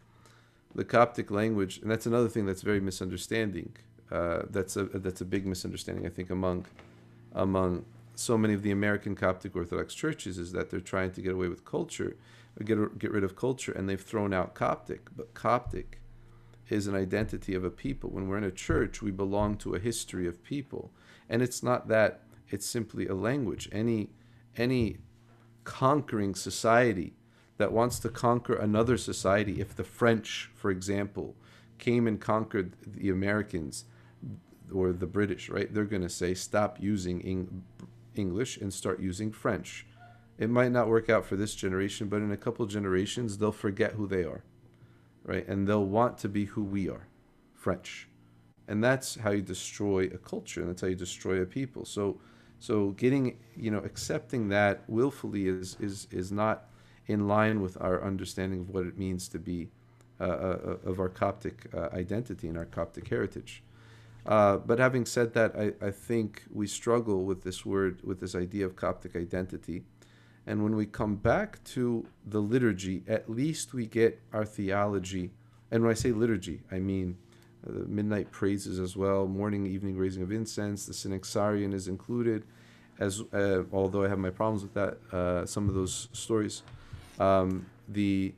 the Coptic language, and that's another thing that's very misunderstanding. Uh, that's a that's a big misunderstanding I think among among so many of the American Coptic Orthodox churches is that they're trying to get away with culture, get get rid of culture, and they've thrown out Coptic. But Coptic is an identity of a people. When we're in a church, we belong to a history of people, and it's not that. It's simply a language. Any any conquering society that wants to conquer another society, if the French, for example, came and conquered the Americans or the British, right? They're going to say, stop using Eng- English and start using French. It might not work out for this generation, but in a couple generations, they'll forget who they are, right? And they'll want to be who we are, French. And that's how you destroy a culture, and that's how you destroy a people. So, so getting, you know, accepting that willfully is is is not in line with our understanding of what it means to be uh, uh, of our Coptic uh, identity and our Coptic heritage. Uh, but having said that, I, I think we struggle with this word, with this idea of Coptic identity. And when we come back to the liturgy, at least we get our theology. And when I say liturgy, I mean the midnight praises as well, morning, evening raising of incense. The Synaxarion is included, as uh, although I have my problems with that. Uh, some of those stories. Um, the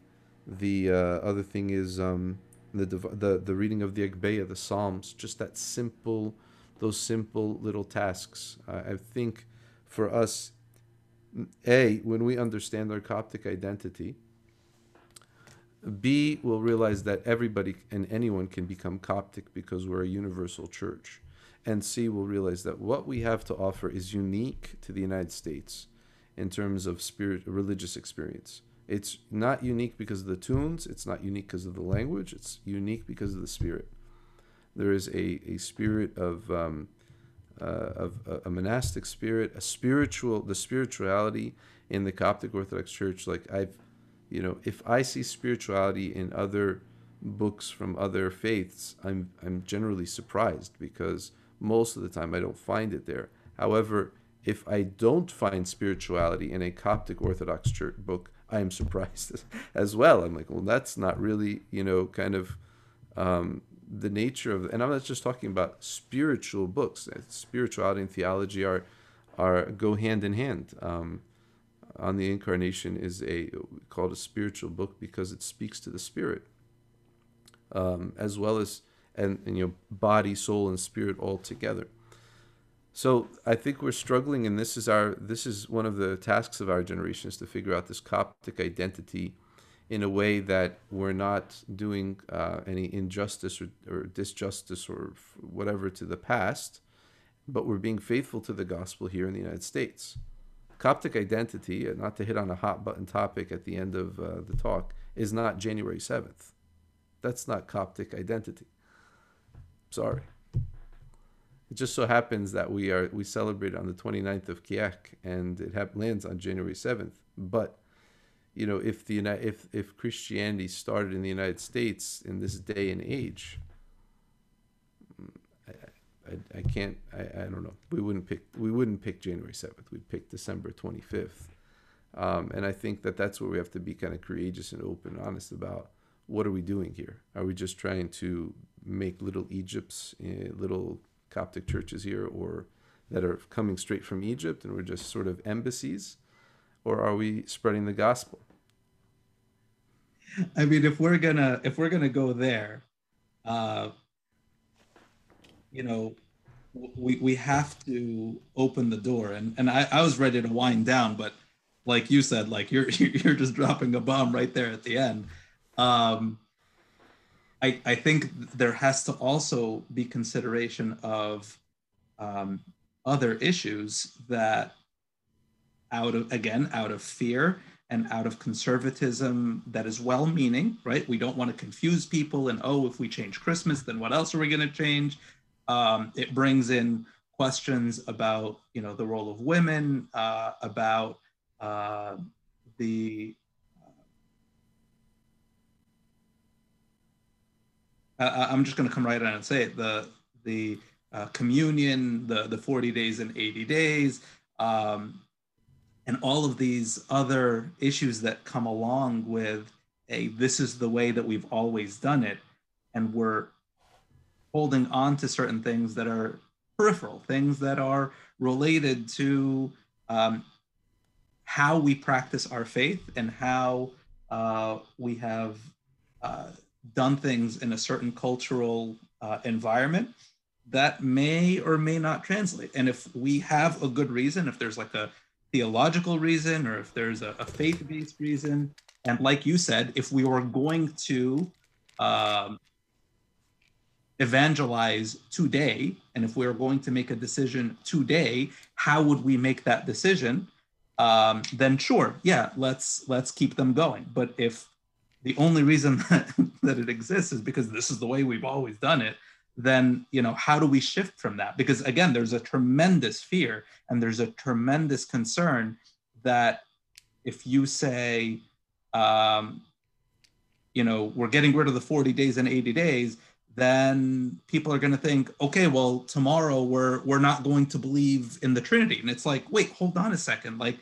the uh, other thing is um, the, the the reading of the Agpeya, the Psalms, just that simple, those simple little tasks. I think for us, a when we understand our Coptic identity, B will realize that everybody and anyone can become Coptic because we're a universal church. And C will realize that what we have to offer is unique to the United States in terms of spirit religious experience. It's not unique because of the tunes, it's not unique because of the language, it's unique because of the spirit. There is a, a spirit of um, uh, of a, a, monastic spirit, a spiritual, the spirituality in the Coptic Orthodox Church. Like I've you know, if I see spirituality in other books from other faiths, I'm I'm generally surprised because most of the time I don't find it there. However, if I don't find spirituality in a Coptic Orthodox church book, I am surprised as well. I'm like, well, that's not really, you know, kind of um, the nature of, and I'm not just talking about spiritual books. Spirituality and theology are are go hand in hand. Um, on the incarnation is a called a spiritual book because it speaks to the spirit. Um, as well as and, and, you know body soul and spirit all together. So i think we're struggling and this is our this is one of the tasks of our generation is to figure out this coptic identity in a way that we're not doing uh, any injustice or, or disjustice or whatever to the past but we're being faithful to the gospel here in the united states Coptic identity, uh, not to hit on a hot button topic at the end of uh, the talk, is not January 7th. That's not Coptic identity. Sorry. It just so happens that we are we celebrate on the 29th of Kiak and it ha- lands on January 7th. But you know, if the if if Christianity started in the United States in this day and age, I, I can't. I, I don't know. We wouldn't pick. We wouldn't pick January seventh. We'd pick December twenty fifth. Um, and I think that that's where we have to be kind of courageous and open and honest about what are we doing here? Are we just trying to make little Egypts, uh, little Coptic churches here, or that are coming straight from Egypt, and we're just sort of embassies, or are we spreading the gospel? I mean, if we're gonna if we're gonna go there, uh, you know, we we have to open the door. And and I, I was ready to wind down, but like you said, like you're you're just dropping a bomb right there at the end. Um, I I think there has to also be consideration of um, other issues that out of again out of fear and out of conservatism that is well meaning right we don't want to confuse people and oh if we change christmas then what else are we going to change um, it brings in questions about you know the role of women, uh, about uh, the uh, I'm just going to come right on and say it. The the uh, communion, the the 40 days and 80 days, um, and all of these other issues that come along with a this is the way that we've always done it, and we're holding on to certain things that are peripheral, things that are related to um, how we practice our faith and how uh, we have uh, done things in a certain cultural uh, environment that may or may not translate. And if we have a good reason, if there's like a theological reason or if there's a, a faith based reason, and like you said, if we were going to um, evangelize today and if we are going to make a decision today how would we make that decision? Um, then sure yeah let's let's keep them going. But if the only reason that, that it exists is because this is the way we've always done it then you know how do we shift from that? Because again there's a tremendous fear and there's a tremendous concern that if you say um, you know we're getting rid of the 40 days and 80 days then people are going to think, okay, well, tomorrow we're we're not going to believe in the Trinity. And it's like, wait, hold on a second. Like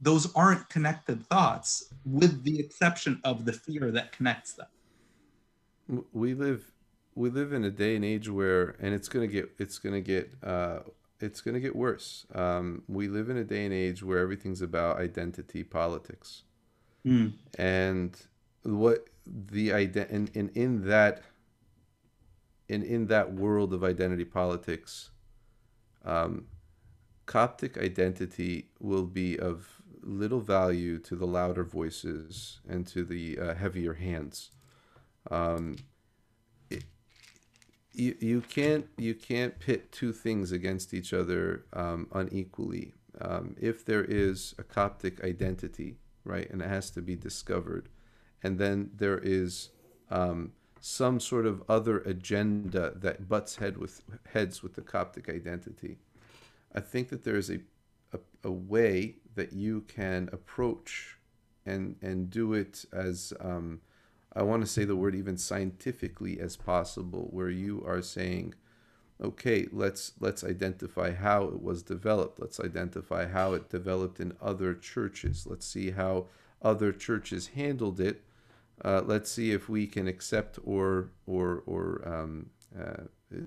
those aren't connected thoughts, with the exception of the fear that connects them. We live we live in a day and age where, and it's gonna get, it's gonna get, uh, it's gonna get worse. Um, we live in a day and age where everything's about identity politics, Mm. and what the ident and, and in that, in in that world of identity politics, um, Coptic identity will be of little value to the louder voices and to the uh, heavier hands. Um, it, you, you can't you can't pit two things against each other um, unequally. Um, if there is a Coptic identity, right, and it has to be discovered, and then there is um, some sort of other agenda that butts head with heads with the Coptic identity. I think that there is a, a, a way that you can approach and and do it as um, I want to say the word even scientifically as possible, where you are saying, okay, let's let's identify how it was developed. Let's identify how it developed in other churches. Let's see how other churches handled it. Uh, let's see if we can accept or or or um, uh,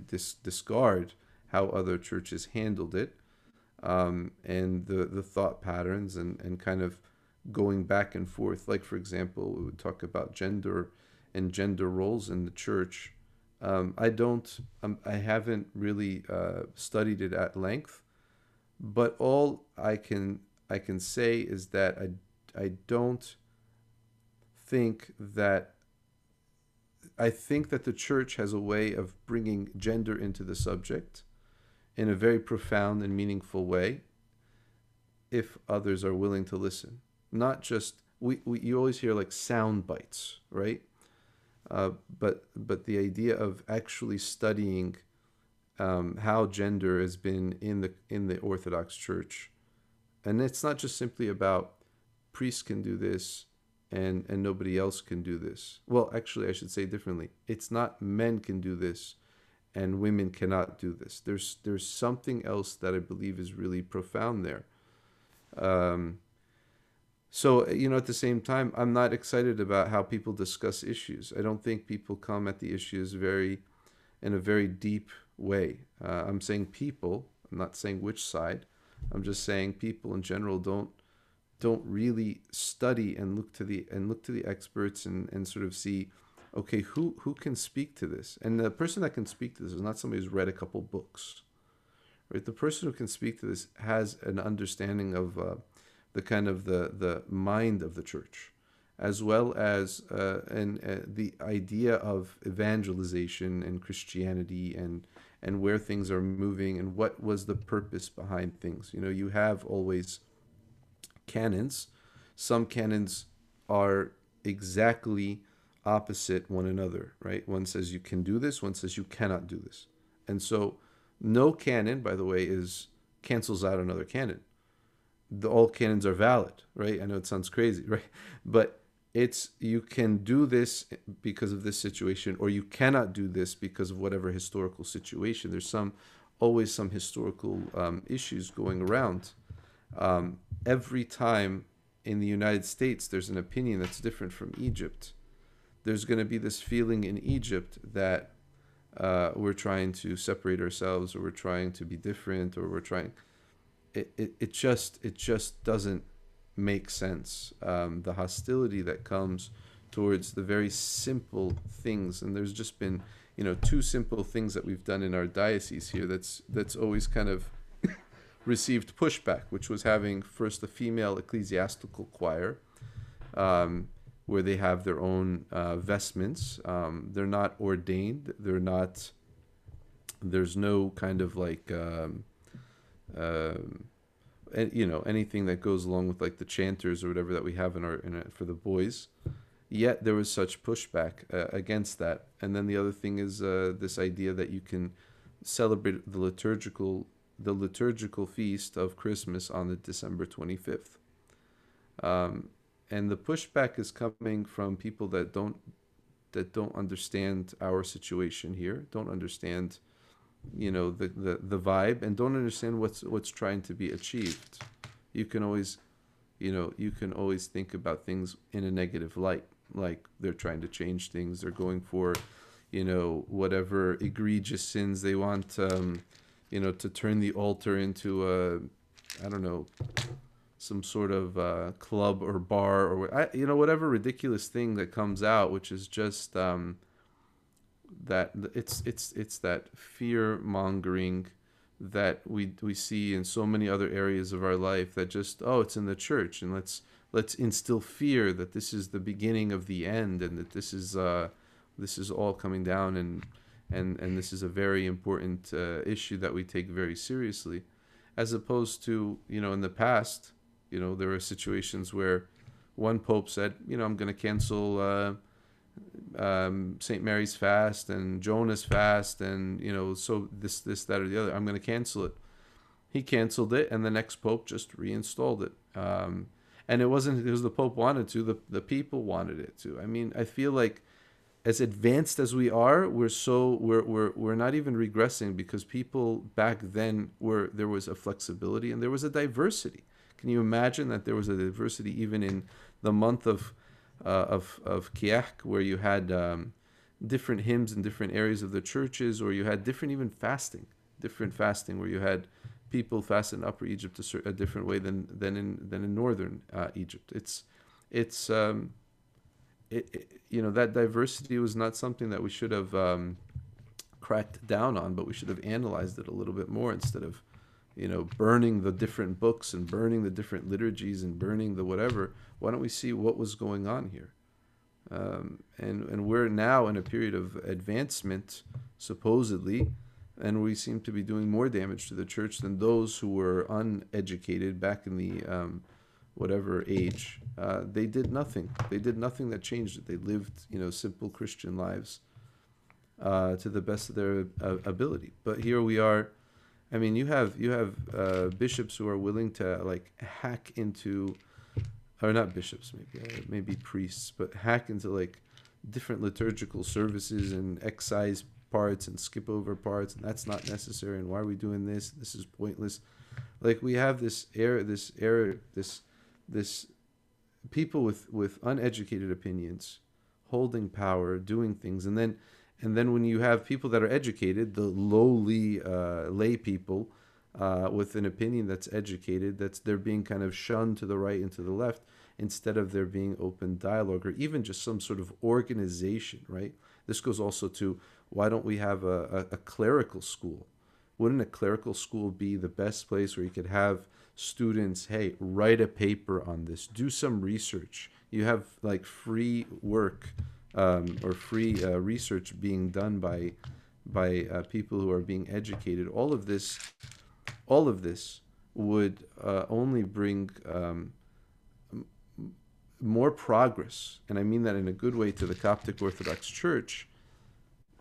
dis- discard how other churches handled it, um, and the the thought patterns and and kind of going back and forth. Like for example, we would talk about gender and gender roles in the church. Um, I don't, um, I haven't really uh, studied it at length, but all I can I can say is that I I don't think that I think that the church has a way of bringing gender into the subject in a very profound and meaningful way if others are willing to listen. Not just we, we you always hear like sound bites right? Uh, but but the idea of actually studying um, how gender has been in the in the Orthodox Church, and it's not just simply about priests can do this and and nobody else can do this. Well, actually, I should say differently. It's not men can do this and women cannot do this. There's there's something else that I believe is really profound there. Um, so, you know, at the same time, I'm not excited about how people discuss issues. I don't think people come at the issues very, in a very deep way. Uh, I'm saying people. I'm not saying which side. I'm just saying people in general don't don't really study and look to the and look to the experts and, and sort of see, okay, who who can speak to this? And the person that can speak to this is not somebody who's read a couple books, right? The person who can speak to this has an understanding of uh, the kind of the the mind of the church, as well as uh, and uh, the idea of evangelization and Christianity and and where things are moving and what was the purpose behind things. You know, you have always canons. Some canons are exactly opposite one another, right? One says you can do this, one says you cannot do this. And so no canon, by the way, is cancels out another canon the all canons are valid, right? I know it sounds crazy, right? But it's you can do this because of this situation, or you cannot do this because of whatever historical situation. There's some always some historical um, issues going around. Um, every time in the United States, there's an opinion that's different from Egypt. There's going to be this feeling in Egypt that uh, we're trying to separate ourselves, or we're trying to be different, or we're trying it, it, it just it just doesn't make sense. Um, the hostility that comes towards the very simple things, and there's just been you know two simple things that we've done in our diocese here that's that's always kind of received pushback, which was having first a female ecclesiastical choir, um, where they have their own uh, vestments. Um, they're not ordained. They're not. There's no kind of like. Um, and, you know anything that goes along with like the chanters or whatever that we have in our in for the boys yet there was such pushback uh, against that and then the other thing is uh, this idea that you can celebrate the liturgical the liturgical feast of christmas on the december 25th um, and the pushback is coming from people that don't that don't understand our situation here don't understand you know the, the the vibe and don't understand what's what's trying to be achieved. You can always you know you can always think about things in a negative light like they're trying to change things they're going for you know, whatever egregious sins they want, um, you know, to turn the altar into a, I don't know, some sort of uh, club or bar or you know whatever ridiculous thing that comes out, which is just um, that it's it's it's that fear mongering that we we see in so many other areas of our life that just oh it's in the church and let's let's instill fear that this is the beginning of the end and that this is uh, this is all coming down and and and this is a very important uh, issue that we take very seriously as opposed to you know in the past you know there were situations where one pope said you know i'm going to cancel uh, um, st mary's fast and jonah's fast and you know so this this that or the other. I'm going to cancel it. He canceled it and the next pope just reinstalled it. Um, and it wasn't because the pope wanted to the, the people wanted it to. I mean i feel like as advanced as we are we're so we're, we're we're not even regressing because people back then were there was a flexibility and there was a diversity can you imagine that there was a diversity even in the month of uh, of of Kiach, where you had um, different hymns in different areas of the churches, or you had different even fasting, different fasting, where you had people fast in Upper Egypt a, a different way than than in than in Northern uh, Egypt. It's it's um, it, you know that diversity was not something that we should have um, cracked down on, but we should have analyzed it a little bit more instead of you know burning the different books and burning the different liturgies and burning the whatever. Why don't we see what was going on here? Um, and and we're now in a period of advancement, supposedly, and we seem to be doing more damage to the church than those who were uneducated back in the um, whatever age. Uh, they did nothing. They did nothing that changed it. They lived, you know, simple Christian lives uh, to the best of their uh, ability. But here we are. I mean, you have you have uh, bishops who are willing to like hack into, or not bishops, maybe uh, maybe priests, but hack into like different liturgical services and excise parts and skip over parts, and that's not necessary. And why are we doing this? This is pointless. Like we have this air, this air, this this people with with uneducated opinions holding power doing things and then and then when you have people that are educated the lowly uh, lay people uh, with an opinion that's educated that's they're being kind of shunned to the right and to the left instead of there being open dialogue or even just some sort of organization right? This goes also to why don't we have a, a, a clerical school? Wouldn't a clerical school be the best place where you could have students, hey, write a paper on this, do some research. You have like free work um, or free uh, research being done by by uh, people who are being educated. All of this, all of this would uh, only bring um, more progress, and I mean that in a good way, to the Coptic Orthodox Church.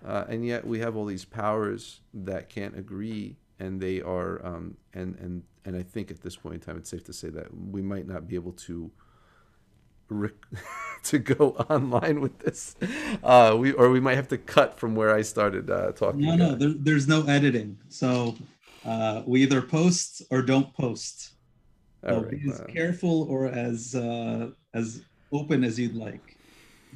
Uh, and yet we have all these powers that can't agree and they are um, and and and I think at this point in time it's safe to say that we might not be able to rec- to go online with this. Uh, we or we might have to cut from where I started uh, talking. No, no, there, there's no editing, so uh, we either post or don't post. So right, be as careful or as uh, as open as you'd like.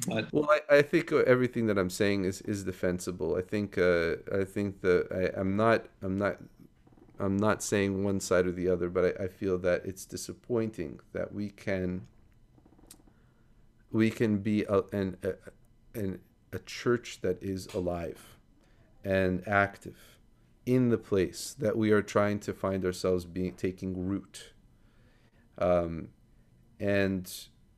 But well, I, I think everything that I'm saying is, is defensible. I think uh, I think that I, I'm not I'm not I'm not saying one side or the other, but I, I feel that it's disappointing that we can we can be a, an, a, an, a church that is alive and active in the place that we are trying to find ourselves being taking root. Um, and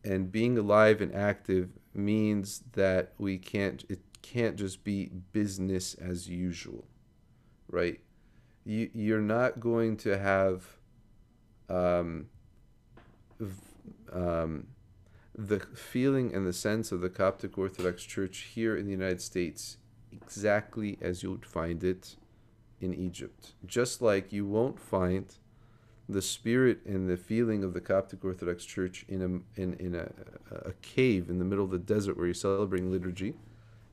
and being alive and active means that we can't it can't just be business as usual right you you're not going to have um, um, the feeling and the sense of the Coptic Orthodox Church here in the United States exactly as you would find it in Egypt. Just like you won't find the spirit and the feeling of the Coptic Orthodox Church in a in, in a, a cave in the middle of the desert where you're celebrating liturgy,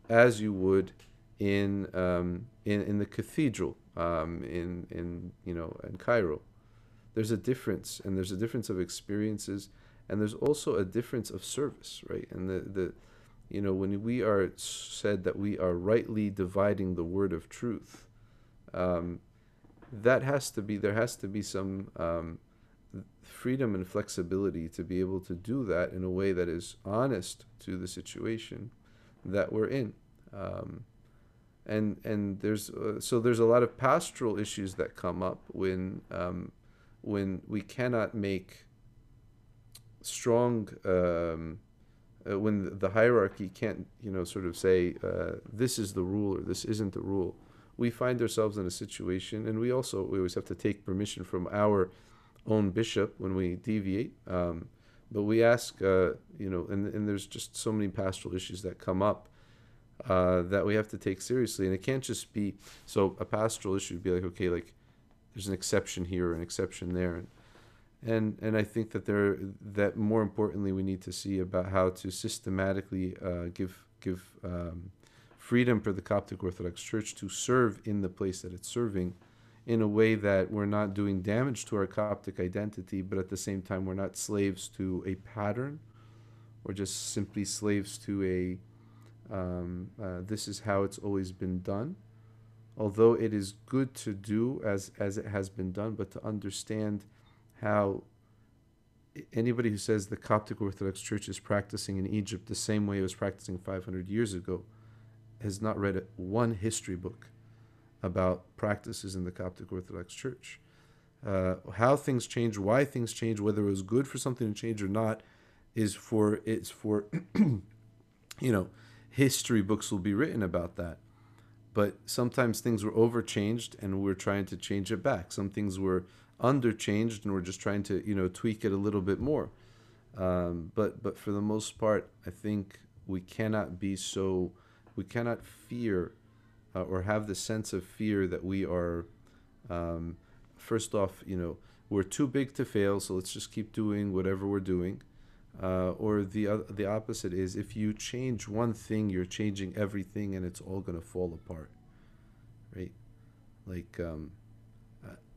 as you would in um, in in the cathedral um, in in you know in Cairo. There's a difference, and there's a difference of experiences, and there's also a difference of service, right? And the the you know, when we are said that we are rightly dividing the word of truth, um, that has to be there has to be some um, freedom and flexibility to be able to do that in a way that is honest to the situation that we're in. Um, and and there's uh, so there's a lot of pastoral issues that come up when um, when we cannot make strong um, uh, when the hierarchy can't you know sort of say uh, this is the rule or this isn't the rule we find ourselves in a situation and we also we always have to take permission from our own bishop when we deviate um, but we ask uh, you know and, and there's just so many pastoral issues that come up uh, that we have to take seriously. And it can't just be so a pastoral issue would be like okay like there's an exception here or an exception there. And and and I think that there that more importantly we need to see about how to systematically uh, give give um, freedom for the Coptic Orthodox Church to serve in the place that it's serving in a way that we're not doing damage to our Coptic identity, but at the same time we're not slaves to a pattern. Or just simply slaves to a um, uh, this is how it's always been done. Although it is good to do as as it has been done, but to understand how anybody who says the Coptic Orthodox Church is practicing in Egypt the same way it was practicing 500 years ago has not read one history book about practices in the Coptic Orthodox Church. Uh, how things change, why things change, whether it was good for something to change or not, is for it's for you know history books will be written about that. But sometimes things were overchanged and we're trying to change it back. Some things were underchanged and we're just trying to you know tweak it a little bit more um, but but for the most part i think we cannot be so we cannot fear uh, or have the sense of fear that we are um, first off you know we're too big to fail so let's just keep doing whatever we're doing uh, or the uh, the opposite is if you change one thing you're changing everything and it's all going to fall apart right? Like um,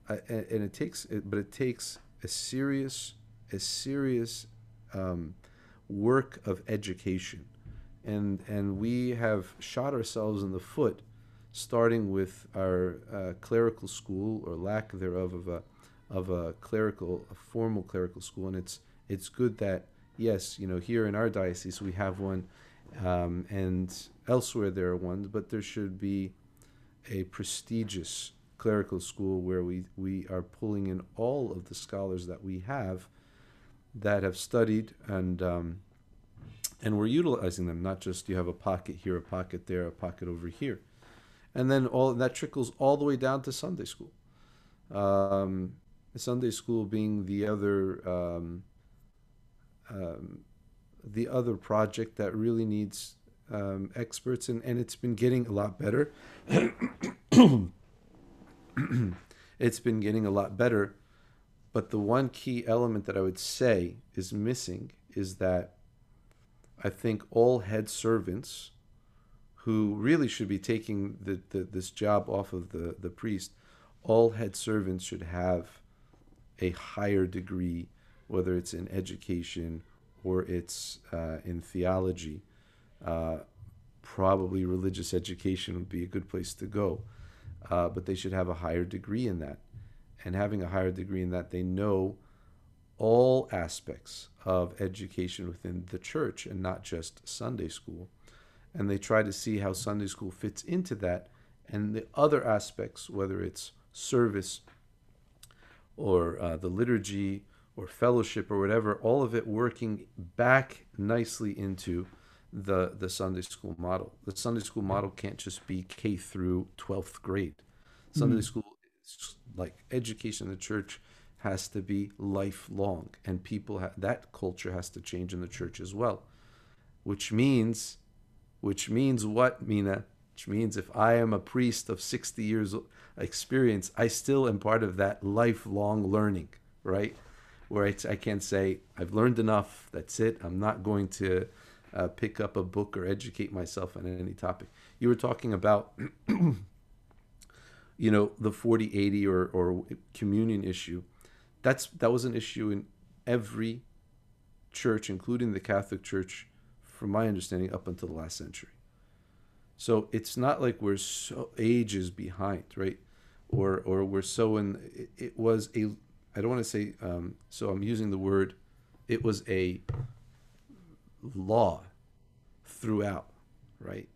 and, and it takes, but it takes a serious, a serious um, work of education, and and we have shot ourselves in the foot, starting with our uh, clerical school or lack thereof of a of a clerical, a formal clerical school, and it's it's good that yes, you know, here in our diocese we have one, um, and elsewhere there are ones, but there should be a prestigious clerical school where we, we are pulling in all of the scholars that we have that have studied and um, and we're utilizing them not just you have a pocket here a pocket there a pocket over here. And then all that trickles all the way down to sunday school. Um, sunday school being the other um, um the other project that really needs um, experts and, and it's been getting a lot better it's been getting a lot better. But the one key element that I would say is missing is that I think all head servants who really should be taking the, the, this job off of the, the priest, all head servants should have a higher degree, whether it's in education or it's uh, in theology. Uh, probably religious education would be a good place to go uh, but they should have a higher degree in that. And having a higher degree in that, they know all aspects of education within the church and not just Sunday school. And they try to see how Sunday school fits into that and the other aspects, whether it's service or uh, the liturgy or fellowship or whatever, all of it working back nicely into the the Sunday school model. The Sunday school model can't just be K through 12th grade. Sunday mm-hmm. school like education in the church has to be lifelong and people ha- that culture has to change in the church as well. Which means which means what, Mina? Which means if I am a priest of 60 years experience, I still am part of that lifelong learning, right? Where I, can't say, I've learned enough, that's it, I'm not going to uh, pick up a book or educate myself on any topic. You were talking about, you know, the 40-80 or, or communion issue. That's that was an issue in every church, including the Catholic Church, from my understanding, up until the last century. So it's not like we're so ages behind, right? Or or we're so in. It, it was a. I don't want to say. Um, so I'm using the word. It was a law throughout, right?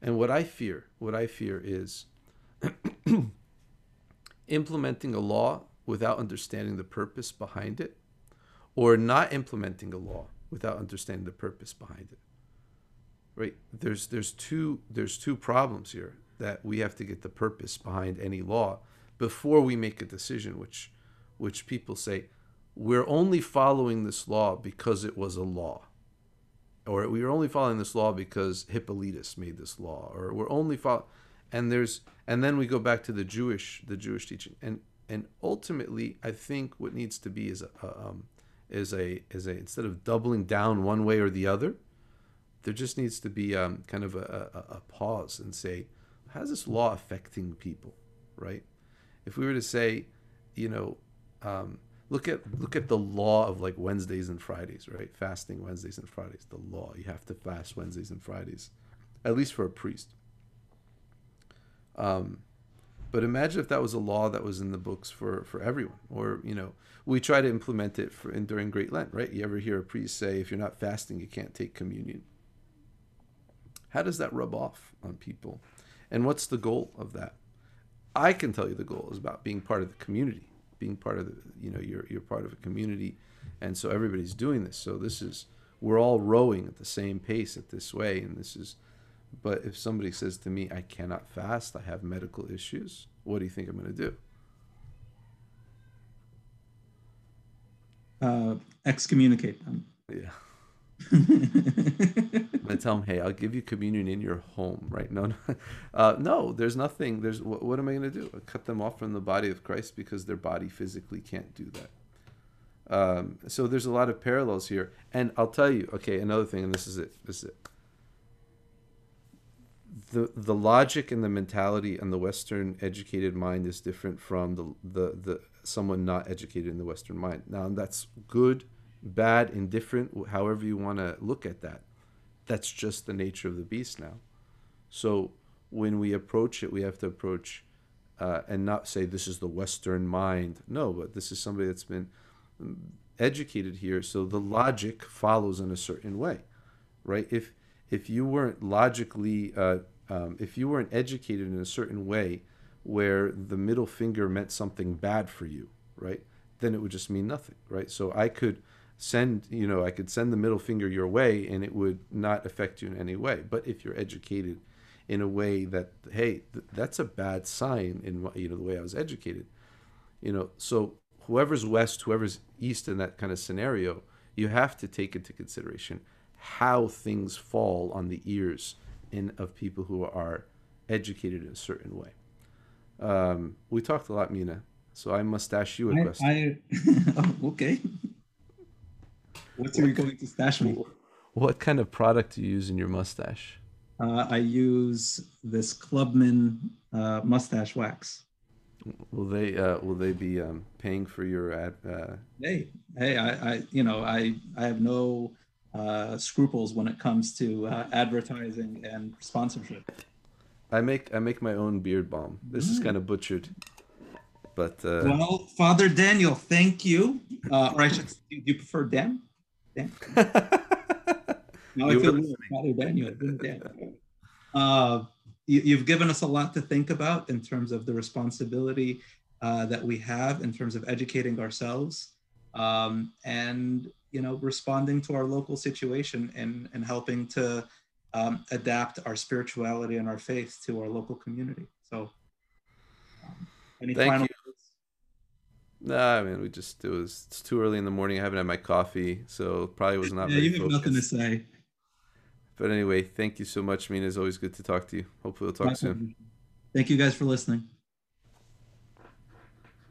And what I fear, what I fear is implementing a law without understanding the purpose behind it, or not implementing a law without understanding the purpose behind it. Right? There's there's two there's two problems here that we have to get the purpose behind any law before we make a decision, which which people say we're only following this law because it was a law. Or we are only following this law because Hippolytus made this law, or we're only follow, and there's and then we go back to the Jewish the Jewish teaching, and and ultimately I think what needs to be is a um, is a is a instead of doubling down one way or the other, there just needs to be um, kind of a, a, a pause and say, how's this law affecting people, right? If we were to say, you know, um, look at look at the law of like Wednesdays and Fridays, right? Fasting Wednesdays and Fridays. The law you have to fast Wednesdays and Fridays, at least for a priest. Um, but imagine if that was a law that was in the books for for everyone, or you know, we try to implement it for in, during Great Lent, right? You ever hear a priest say, if you're not fasting, you can't take communion? How does that rub off on people? And what's the goal of that? I can tell you the goal is about being part of the community being part of the you know you're you're part of a community. And so everybody's doing this. So this is we're all rowing at the same pace at this way. And this is but if somebody says to me i cannot fast. I have medical issues what do you think i'm going to do? Uh, excommunicate them. Yeah Gonna tell him, hey, I'll give you communion in your home, right? No, no, uh, no. There's nothing. There's what, what am I gonna do? cut them off from the body of Christ because their body physically can't do that. Um, so there's a lot of parallels here, and I'll tell you. Okay, another thing, and this is it. This is it. The the logic and the mentality and the Western educated mind is different from the the the someone not educated in the Western mind. Now that's good bad, indifferent, however you want to look at that. That's just the nature of the beast now. So when we approach it, we have to approach uh, and not say this is the Western mind. No, but this is somebody that's been educated here, so the logic follows in a certain way, right? If if you weren't logically, uh, um, if you weren't educated in a certain way, where the middle finger meant something bad for you, right? Then it would just mean nothing, right? So I could send you know i could send the middle finger your way and it would not affect you in any way. But if you're educated in a way that hey th- that's a bad sign in you know the way i was educated you know. So whoever's west whoever's east in that kind of scenario you have to take into consideration how things fall on the ears in of people who are educated in a certain way. Um, we talked a lot mina so i must ask you a question. I, oh, okay What, going to stash me? What kind of product do you use in your mustache? Uh, I use this Clubman uh, mustache wax. Will they uh, will they be um, paying for your ad? Uh... Hey, hey, I, I, you know, I, I have no uh, scruples when it comes to uh, advertising and sponsorship. I make I make my own beard balm. This mm. is kind of butchered, but well, Father Daniel, thank you. or I should, do you prefer Dan? now I feel Father Daniel. Uh, you, have given us a lot to think about in terms of the responsibility uh, that we have in terms of educating ourselves um, and you know responding to our local situation and, and helping to um, adapt our spirituality and our faith to our local community. So, um, any Thank final you. Nah, I mean, we just it was it's too early in the morning. I haven't had my coffee, so probably was not. Yeah, you have focused. nothing to say. But anyway, thank you so much, Mina. It's always good to talk to you. Hopefully, we'll talk soon. Thank you guys for listening.